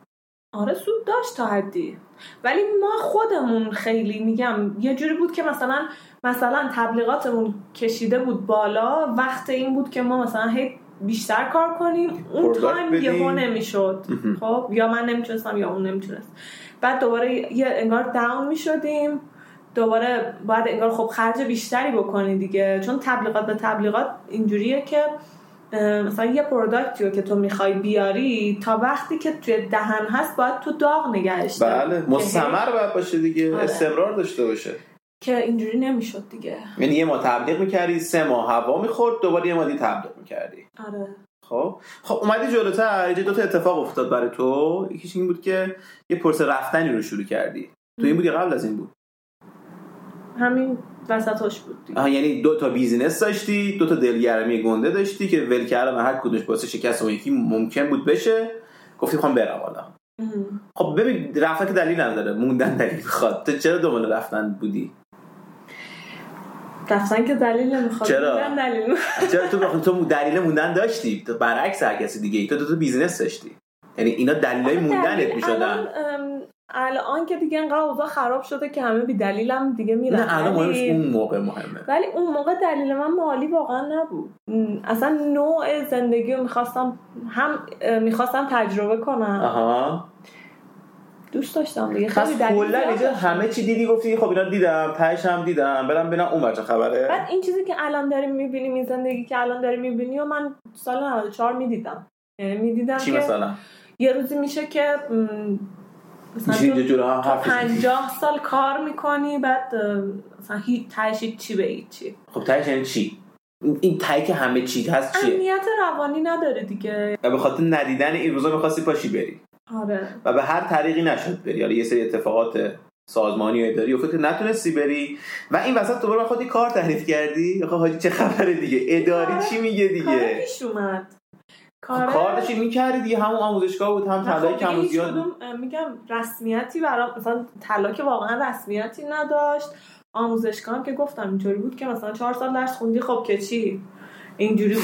آره سود داشت تا حدی. ولی ما خودمون خیلی میگم یه جوری بود که مثلا مثلا تبلیغاتمون کشیده بود بالا وقت این بود که ما مثلا هی بیشتر کار کنیم اون تایم. یهو نمی‌شد. خب یا من نمی‌تونستم یا اون نمی‌تونست. بعد دوباره یه انگار داون می‌شدیم. دوباره باید انگار خب خرج بیشتری بکنی دیگه. چون تبلیغات به تبلیغات اینجوریه که مثلا یه پروداکتی رو که تو می‌خوای بیاری تا وقتی که توی دهن هست باید تو داغ نگهش داری. بله مستمر باید باشه دیگه آره. استمرار داشته باشه. که اینجوری نمی‌شد دیگه. یعنی یه ماه تبلیغ می‌کردی سه ماه هوا می‌خورد دوباره یه ماه دیگه تبلیغ می‌کردی. آره. خب؟ خب اومدی جلوتر یه دو تا اتفاق افتاد برای تو. یکیش این بود که یه پروسه رفتنی رو شروع کردی. تو این بود یا قبل از این بود. همین وسطاش بود دیگه. یعنی دو تا business داشتی دو تا دلگرمی گنده داشتی که ول کردن هر کدومش باعث شکست اون یکی ممکن بود بشه. گفتی خوام برم حالا. خب ببین رفتن که دلیل نداره. موندن دلیل می‌خواد. تو چرا دنبال رفتن بودی؟ رفتن که دلیل نمی‌خواد چرا؟ دلیل. چرا تو تو دلیل موندن داشتی؟ تو برعکس هر کسی دیگه تو دو تا business داشتی. یعنی اینا دلیلای موندنت دلیل می‌شدن. الان که دیگه انقدر اوضاع خراب شده که همه بی دلیلم دیگه میرن. نه الان مهمش اون موقع مهمه. ولی اون موقع دلیل من مالی واقعا نبود. اصلا نوع زندگی رو می‌خواستم هم می‌خواستم تجربه کنم. آها. دوست داشتم دیگه. خیلی کلا اینجا. همه چی دیدی گفتی خب اینا دیدم تهش هم دیدم برم ببینم اون بچه خبره. بعد این چیزی که الان داریم می‌بینیم این زندگی که الان داریم می‌بینی و من سال 94 می‌دیدم. یعنی می‌دیدم چی که مثلا؟ یه روزی میشه که مثلا. پنجاه سال کار می‌کنی بعد مثلا هیچ تهش چی به هیچی خب تهش یعنی چی؟ این- تهی که همه چی هست چیه؟ امنیت روانی نداره دیگه. و به خاطر ندیدن این روزا می‌خواستی پاشی بری. آره. و به هر طریقی نشد بری. حالا یه سری اتفاقات سازمانی و اداری افتاد که نتونستی بری. و این وسط دوباره خودی کار تعریف کردی؟ آخه حاجی چه خبره دیگه؟ اداری چی میگه دیگه؟ پیش اومد. کار کار داشتی می‌کردی دیگه همون آموزشگاه بود هم طلای کم زیاد میگم رسمیتی برام مثلا طلا که واقعا رسمیتی نداشت. آموزشگاه هم که گفتم اینطوری بود که مثلا چهار سال درس خوندی خب که چی؟ اینجوری بود.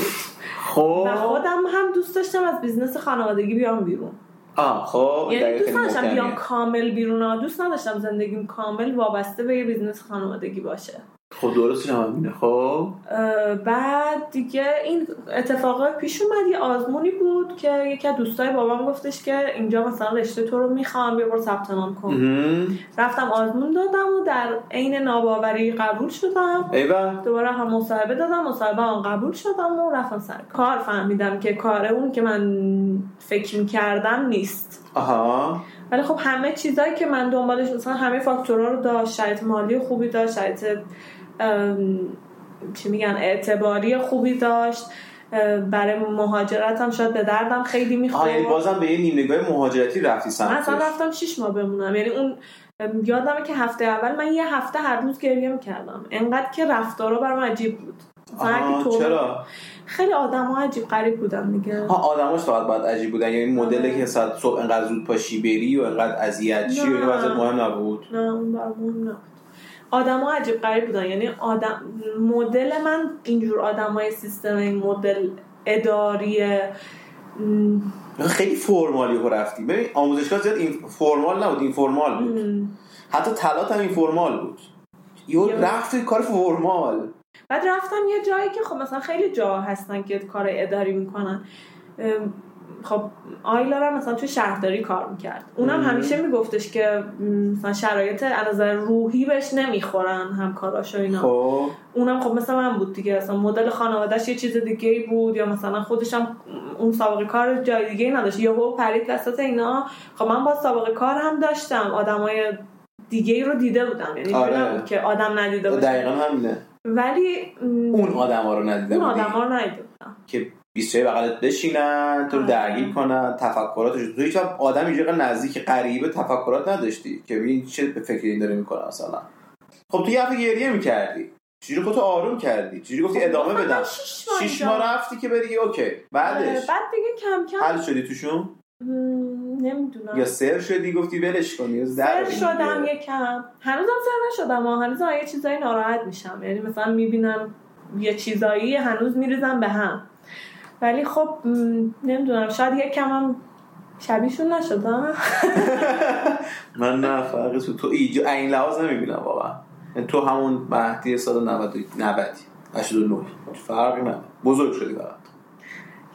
خب. و خودم هم دوست داشتم از business خانوادگی بیام بیرون. آه خب یعنی دوست نداشتم. بیام کامل بیرون. دوست نداشتم زندگیم کامل وابسته به یه business خانوادگی باشه. خب درستش هم همینه خب. بعد دیگه این اتفاقات پیش اومد یه آزمونی بود که یکی از دوستای بابام گفتش که اینجا مثلا رشته تو رو می‌خوام بیا برو ثبت نام کن. رفتم آزمون دادم و در عین ناباوری قبول شدم. ایوه. دوباره هم مصاحبه دادم مصاحبه هم قبول شدم و رفتم سر کار. فهمیدم که کار اون که من فکر می‌کردم نیست. آها. ولی خب همه چیزایی که من دنبالش مثلا همه فاکتورها رو داشت شرایط مالی خوبی داشت شرایط چی میگن اعتباری خوبی داشت. برای مهاجرت هم شاید به دردم خیلی آها یعنی می‌خورد بازم به یه نیم نگاه مهاجرتی رفتی من سمتش اصلا رفتم شیش ماه بمونم یعنی اون یادمه که هفته اول من یه هفته هر روز گریه می‌کردم انقدر که رفتارا برام عجیب بود. مثلا چرا؟ خیلی آدم ها عجیب غریب بودن دیگه. ها آدماش فقط باید عجیب بودن. یعنی مدلی آره. که صبح انقدر زود پاشی بری و انقدر اذیت چی و مهم نبود. نه اون برام مهم نبود. آدم ها عجیب غریب بودن. یعنی آدم مدل من اینجور آدم های سیستم این مدل اداری خیلی فرمالی رو رفتی. ببین آموزشگاه زیاد این فرمال نبود این فرمال بود. م. حتی تلات هم این فرمال بود. یه رفت کار فرمال. بعد رفتم یه جایی که خب مثلا خیلی جا هستن که کار اداری می‌کنن. خب آیلا هم مثلا توی شهرداری کار می‌کرد. اونم مم. همیشه میگفتش که مثلا شرایط از نظر روحی بهش نمی‌خورن همکاراش و اینا. خب. اونم خب مثل من بود دیگه. مثلا مدل خانوادهش یه چیز دیگه بود یا مثلا خودش هم اون سابقه کار جای دیگه نداشت. یهو پرید وسط اینا. خب من با سابقه کار هم داشتم. آدمای دیگه رو دیده بودم. یعنی آره. که آدم ندیده باشه؟ دقیقا همینه. ولی اون آدم ها رو ندیده اون بودی؟ آدم ها رو ندیده بودم. که 20 جای بغلت بشینن تو رو آره. درگیر کنن تفکراتش. تو هیچ آدم اینجوری نزدیک غریبه تفکرات نداشتی که ببین چه به فکر این داره می‌کنه مثلا. خب تو یه هفته گریه می‌کردی. چجوری خودتو آروم کردی؟ چجوری گفتی ادامه خب، بدم؟ من شیش ماه اینجا. رفتی که بری؟ اوکی. آره، بعدش بعد دیگه کم کم حل شدی توشون؟ نمی‌دونم. یا سر شدی؟ گفتی ولش کنی. یا سر شدم یکم. هنوزم سر نشدم ها هنوزم یه چیزایی ناراحت میشم. یعنی مثلا می‌بینم یه چیزایی هنوز میریزم به هم. ولی خب نمی‌دونم شاید یکم هم شبیهشون نشدم من نه فرقی تو ایجا این لحاظ نمی‌بینم واقعا. یعنی تو همون مهدی سال 90 90 89 فرقی نه بزرگ شدی فقط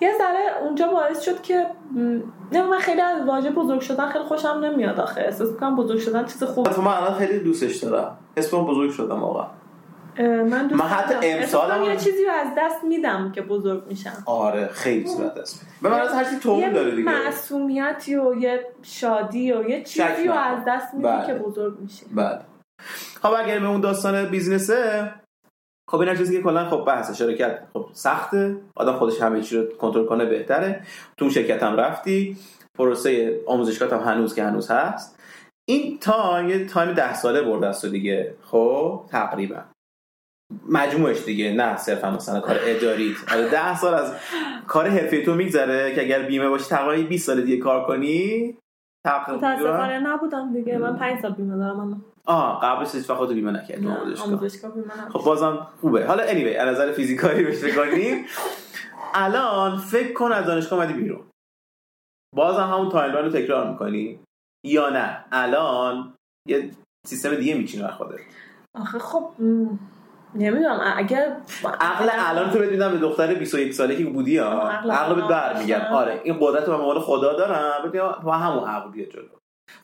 یه ذره اونجا باعث شد که نه من خیلی از واژه بزرگ شدن خیلی خوشم نمیاد آخه. احساس می‌کنم بزرگ شدن چیز خوب تو من الان خیلی دوستش دارم. اسمم بزرگ شدم واقعا. من من حتی. امسال یه چیزی رو از دست میدم که بزرگ میشم. آره خیلی صورت است به من از هر چیزی تومون داره دیگه. معصومیتی و یه شادی و یه چیزی رو. از دست میدی بله. که بزرگ میشی. بله. خب اگر به اون داستان بیزنسه خب این چیزی که کلا خب بحث شرکت خب سخته. آدم خودش همه چی رو کنترل کنه بهتره. تو شرکت هم رفتی. پروسه آموزشگاه هم هنوز که هنوز هست. این time یه time ده ساله برده است دیگه. خب تقریبا. مجموعش دیگه. نه صرفا مثلا کار اداری. آره ده سال از کار حرفه تو میگذره که اگر بیمه باشی تقریبا 20 سال دیگه کار کنی. تقریبا متاسفانه نبودم دیگه. من پنج سال بیمه دارم اما آه قبلش هیچ وقت بیمه نکردی نه، آموزشگاه. خب بازم خوبه. حالا anyway از نظر physically بهش کنیم. الان فکر کن از دانشگاه اومدی بیرون. بازم همون timeline رو تکرار می‌کنی؟ یا نه؟ الان یه سیستم دیگه میچینی بر خودت. آخه خب نمی‌دونم اگر عقل الان تو بدیدم یه دختر 21 ساله که بودی ها عقل بهت برمیگرد. داشتم. آره این قدرت عنوان خدا دارم. بدید با همون عقل بیا جلو.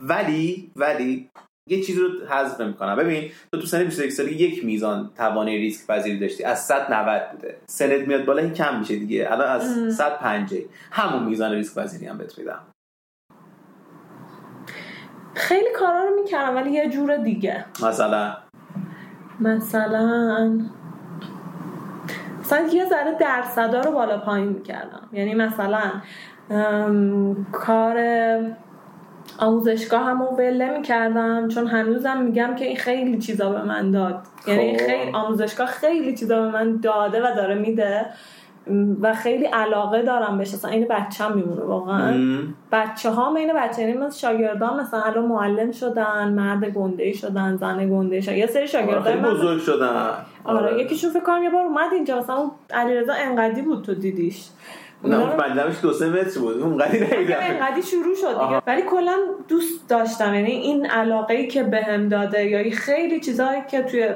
ولی ولی یه چیزی رو حذف نمی‌کنم. ببین تو تو سن 21 سالگی یک میزان توانایی ریسک پذیری داشتی از 100 90 بوده. سنت میاد بالا این کم میشه دیگه. الان از ام. 100 50 همون میزان ریسک پذیری هم بهت میدم. خیلی کارا رو می‌کردم ولی یه جور دیگه. مثلا؟ مثلا مثلا یه ذره درصدا رو بالا پایین می‌کردم. یعنی مثلا کار آموزشگاه هم ول نمی‌کردم چون هنوزم میگم که این خیلی چیزا به من داد. یعنی خب. خیلی آموزشگاه خیلی چیزا به من داده و داره میده. و خیلی علاقه دارم بهش. اصلا این بچه هم میمونه واقعا. بچه ها این بچه یعنی مثل شاگردان مثلا الان معلم شدن مرد گنده شدن زن گنده شدن. یه سری شاگردان خیلی بزرگ شدن. آره. یکیشون فکر کنم یه بار اومد اینجا. مثلا اون علیرضا انقدی بود تو دیدیش. نه اون بندمش دو سه متر بود. اونقدی نیدم انقدی شروع شد دیگه. ولی کلا دوست داشتم. یعنی این علاقه ای که بهم داده یا خیلی چیزایی که توی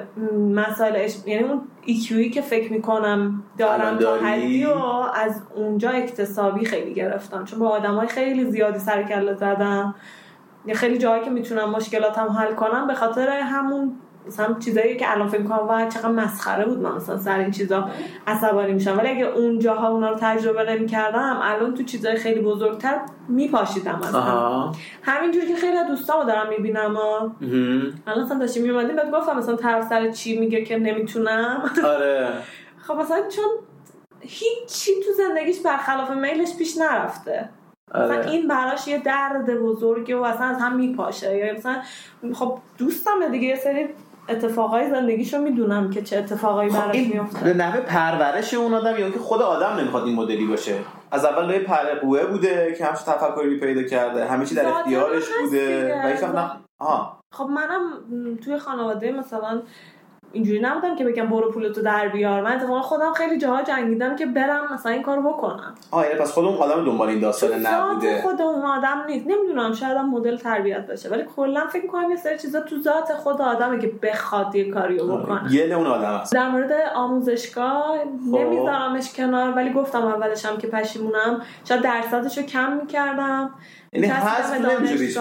مسائل اش... یعنی اون ایکیویی که فکر می‌کنم دارم تا حدی و از اونجا اکتسابی خیلی گرفتم. چون با آدمای خیلی زیادی سر کله زدم. یا خیلی جایی که می‌تونم مشکلاتم حل کنم به خاطر همون مثلا چیزایی که الان فکر کنم وای چقدر مسخره بود من مثلا سر این چیزا عصبانی میشم ولی اگه اون جاها اونا رو تجربه نمی‌کردم الان تو چیزای خیلی بزرگتر میپاشیدم مثلا همینجوری که خیلی دوستامو دارم می‌بینم الان مثلا داشتیم میومدیم بعد گفتم مثلا طرف سر چی میگه که نمی‌تونم. آره. خب مثلا چون هیچی تو زندگیش برخلاف میلش پیش نرفته. مثلا آره. این براش یه درد بزرگه و اصلا از هم میپاشه. یا مثلا خب دوستم دیگه یه سری اتفاقای زندگیشو می‌دونم که چه اتفاقایی خب براش میفته به نحوه پرورش اون آدم یا که خود آدم نمی‌خواد این مدلی باشه. از اول لای پرقوه بوده که همش تفکری پیدا کرده. همه چی در اختیارش بوده. و هیچ نه خب منم توی خانواده مثلا اینجوری نبودم که بگم برو پولتو در بیار. من اتفاقا خودم خیلی جاها جنگیدم که برم مثلا این کارو بکنم. یعنی پس خود اون آدم دنبال این داستان نبوده. خود اون آدم نیست. نمی‌دونم شاید هم مدل تربیت بشه ولی کلا فکر می‌کنم یه سری چیزا تو ذات خود آدمه که بخواد یه کاریو بکنه. گل اون آدم است در مورد آموزشگاه خب. نمیذارمش کنار ولی گفتم اولش هم که پشیمونم. شاید درصدش رو کم می‌کردم. یعنی حذف نمیشه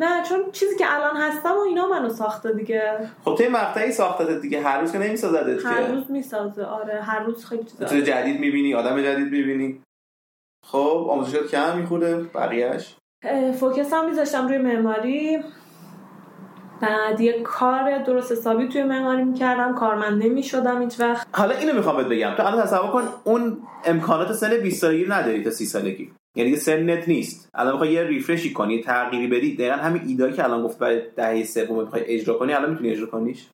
نه چون چیزی که الان هستم و اینا منو ساخته دیگه. خب تو مقطعی ساختت دیگه هر روز که نمیسازدت هر که روز می‌سازه آره هر روز خیلی چیزا. چیز جدید می‌بینی آدم جدید می‌بینی. خب آموزشات کم می‌خوره بقیهش فوکس هم میذاشتم روی معماری. بعد یه کار درست حسابی توی معماری می‌کردم کارمند نمی‌شدم هیچ وقت. حالا اینو می‌خوام بهت بگم. تو الان تصور کن اون امکانات سن 20 سالگی نداری تا 30 سالگی. یعنی دیگه سنت نیست. الان می‌خوای یه ریفرشی کنی یه تغییری بدی. دقیقا همین ایده که الان گفت برای دهه سوم می‌خوای اجرا کنی الان می‌تونی اجرا کنیش؟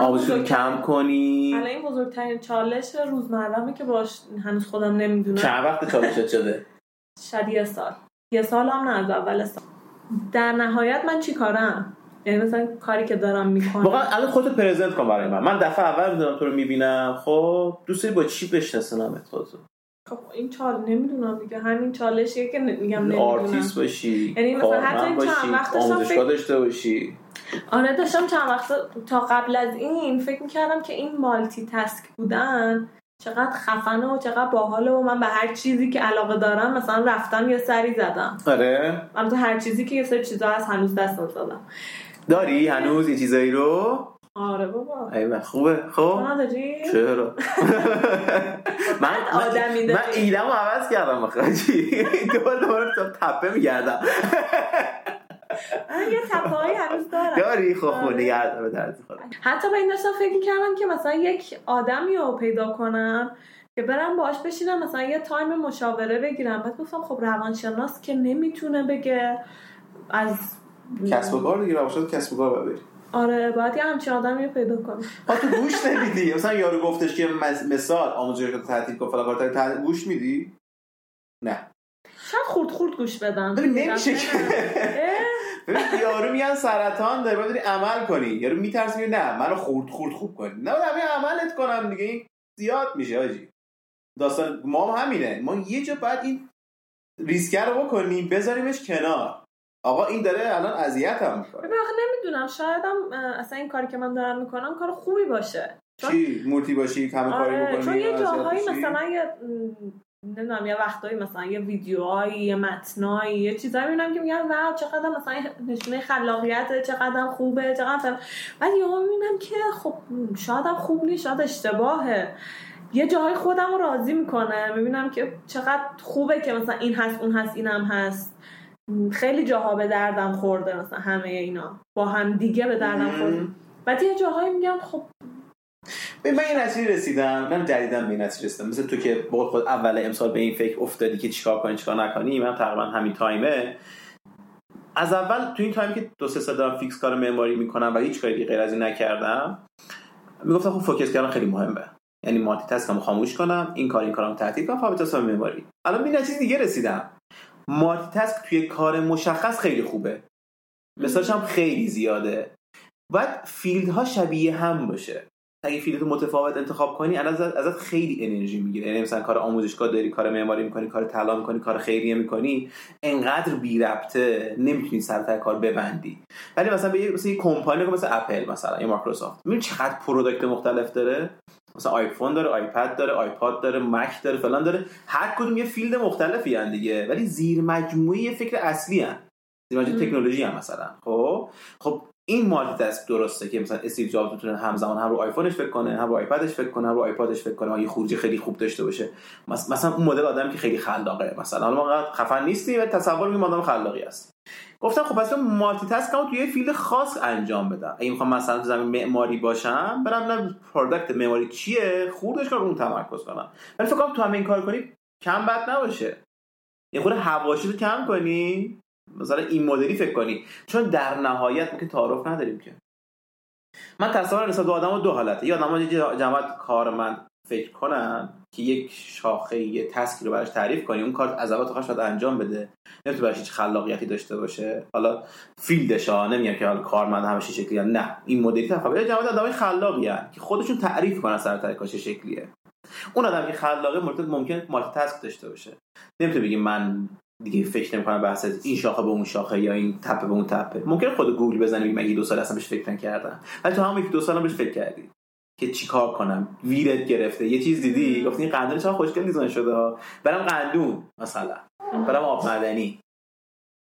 بزرگ- کم کنی. الان این بزرگترین چالش روزمرهمه که باش هنوز خودم نمی‌دونم. چند وقت چالشت شده؟ شاید یه سال. یه سال هم نه از اول سال. در نهایت من چی کارم؟ یعنی مثلا کاری که دارم می‌کنم. واقعا الان خودت present کن برای من. من دفعه اول می‌دونم تو رو می‌بینم. خب دوست با چی بشناسنمت خودتو خب این چال نمی‌دونم دیگه. همین چالشیه که میگم نمی‌دونم. آرتیست باشی یعنی مثلا حتی این چند وقت آموزشگاه داشته باشی. آره داشتم چند وقت تا قبل از این فکر می‌کردم که این multitask بودن چقدر خفنه و چقدر باحاله و من به هر چیزی که علاقه دارم مثلا رفتم یه سری زدم. آره. البته هر چیزی که یه سری چیزا هست هنوز دست نزدم داری هنوز یه چیزایی رو؟ آره بابا. ایوه خوبه. خب؟ نداری؟ چرا؟ من آدمی من, ایدمو عوض کردم بخاطی دوباره دوباره تو تپه میگردم. من یه تپایی هنوز دارم. داری؟ خب آره. خب نگرد به درد حتی به این داشتم فکر کردم که مثلا یک آدمی رو پیدا کنم که برم باش بشینم مثلا یه تایم مشاوره بگیرم. بعد گفتم خب روانشناس که نمی‌تونه بگه از کسب و کار دیگه روشت کسب و کار ببری آره باید یه همچین آدمی رو پیدا کنم. ها تو گوش نمیدی؟ مثلا یارو گفتش که مثال آموزش رو تعطیل کن فلان کار تعطیل- گوش میدی؟ نه. شاید خورد خورد گوش بدم. ببین نمیشه که. ببین یارو میگن سرطان داری باید عمل کنی. یارو میترسی نه منو خورد خورد خوب کنی. نه باید همه عملت کنم دیگه. این زیاد میشه آجی. داستان ما هم همینه. ما یه جا بعد این ریسکه رو بکنیم بذاریمش کنار. آقا این داره الان اذیت هم می‌کنه. آخه نمی‌دونم شایدم اصلا این کاری که من دارم می‌کنم کار خوبی باشه. چون- چی؟ مولتی باشی همه کاری آره بکنی چون یه جاهایی؟ مثلا یه نمی‌دونم یه وقتایی مثلا یه ویدیوهایی یه متنایی یه چیزایی می‌بینم که میگم واو چقدر مثلا نشونه خلاقیت چقدر خوبه چقدر. بعد یهو می‌بینم که خب شاید هم خوب نیست شاید اشتباهه. یه جاهای خودم رو راضی می‌کنه. می‌بینم که چقدر خوبه که مثلا این هست اون هست اینم هست. خیلی جاها به دردم خورده مثلا همه اینا. با هم دیگه به دردم خورده. بعد یه جاهایی میگم خب ببین من یه نتیجه رسیدم من جدیدم به این نتیجه رسیدم. مثل تو که بقول خود اول امسال به این فکر افتادی که چیکار کنی چیکار نکنی من تقریبا همین time ه. از اول تو این time که دو سه سال دارم fix کار معماری می‌کنم و هیچ کاری غیر از این نکردم می‌گفتم خب focus کردن خیلی مهمه. یعنی multitask مو خاموش کنم این کار این کارم تعطیل کنم تصمیم معماری. الان یه چیز دیگه رسیدم. multitask توی کار مشخص خیلی خوبه. مثالش هم خیلی زیاده. باید field ها شبیه هم باشه. اگه field متفاوت انتخاب کنی ازت ازت خیلی انرژی می‌گیره. یعنی مثلا کار آموزشگاه داری کار معماری می‌کنی کار طلا می‌کنی کار خیریه می‌کنی انقدر بی ربطه نمی‌تونی سر کار ببندی. ولی مثلا یه کمپانی مثل اپل مثلا یا مایکروسافت. می‌بینی چقدر product مختلف داره؟ مثلا آیفون داره آیپد داره آیپاد داره مک داره فلان داره. هر کدوم یه field مختلفی هن دیگه ولی زیر مجموعه فکر اصلی هن. زیر مجموعه تکنولوژی هم مثلا. خب؟ خب این multitask درسته که مثلا استیو جابز بتونه همزمان هم رو آیفونش فکر کنه هم رو آیپدش فکر کنه هم رو آیپادش فکر کنه یه خروجی خیلی خوب داشته باشه. مثلا اون مدل آدمی که خیلی خلاقه. مثلا حالا ما خفن نیستی و تصور میگم آدم خلاقی است. گفتم خب پس multitask رو توی field خاص انجام بدم. اگه می‌خوام مثلا تو زمین معماری باشم برم نه product معماری چیه خوردش کار اون تمرکز کنم. ولی فکر کنم تو همین کار کنی کم بد نباشه. یه خورده حواشی رو کم کنی. مثلا این مدلی فکر کنی. چون در نهایت ما که تعارف نداریم که. من تصور نسبت به آدم دو حالته. یا آدم جماعت کارمند فکر کنن که یک شاخه یه task ی رو براش تعریف کنی. اون کار از اول تا انجام بده. نمی‌تونه براش هیچ خلاقیتی داشته باشه. حالا فیلدش ها نمیگم که حالا کارمند همش شکلی نه. این مدلی تفاوت. جماعت آدمای خلاقی که خودشون تعریف کنن سر کاش شکلیه. اون آدم که خلاقه ممکن مالتی تسک داشته باشه. نمی‌تونه بگی من دیگه فکر نمی‌کنم بحث این شاخه به اون شاخه یا این تپه به اون تپه. ممکن خود گوگل بزنی مگه دو سال اصلا بهش فکر نکردم. ولی تو هم یک دو سال بهش فکر کردی. که چیکار کنم؟ ویرت گرفته. یه چیز دیدی؟ گفتی این قندون چقدر خوشگل دیزاین شده برم قندون مثلا. برم آب معدنی.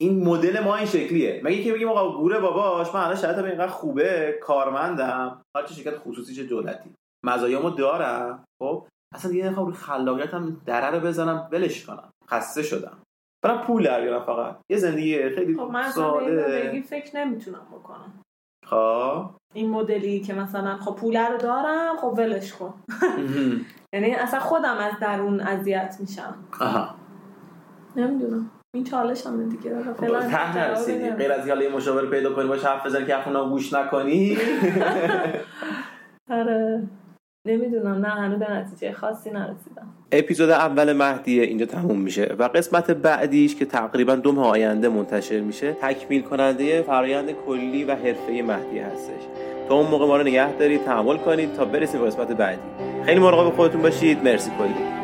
این مدل ما این شکلیه. مگه که بگیم آقا گوره باباش من الان شرایطم اینقدر خوبه کارمندم. حالا چه شرکت خصوصی چه دولتی. مزایامو دارم. خب؟ اصلا دیگه خب خلاقیتم دره رو بزنم ولش کنم. خسته شدم. برم پول در بیارم فقط. یه زندگی خیلی خب من ساده. فکر نمی‌تونم بکنم. خب. این مدلی که مثلا خب پول رو دارم خب ولش کن. یعنی اصلا خودم از درون اذیت میشم. آها. نمی‌دونم. این چالش هم دیگه. فعلا ته نرسیدی. غیر از حالا یه مشاور پیدا کنی باشه حرف بزنی که حرف گوش نکنی. آره. نمی‌دونم نه هنوز به نتیجه خاصی نرسیدم. اپیزود اول مهدیه اینجا تموم میشه و قسمت بعدیش که تقریبا دو ماه آینده منتشر میشه تکمیل کننده فرایند کلی و حرفه مهدی هستش. تا اون موقع ما رو نگه دارید تحمل کنید تا برسیم به قسمت بعدی. خیلی مراقب خودتون باشید. مرسی کلی.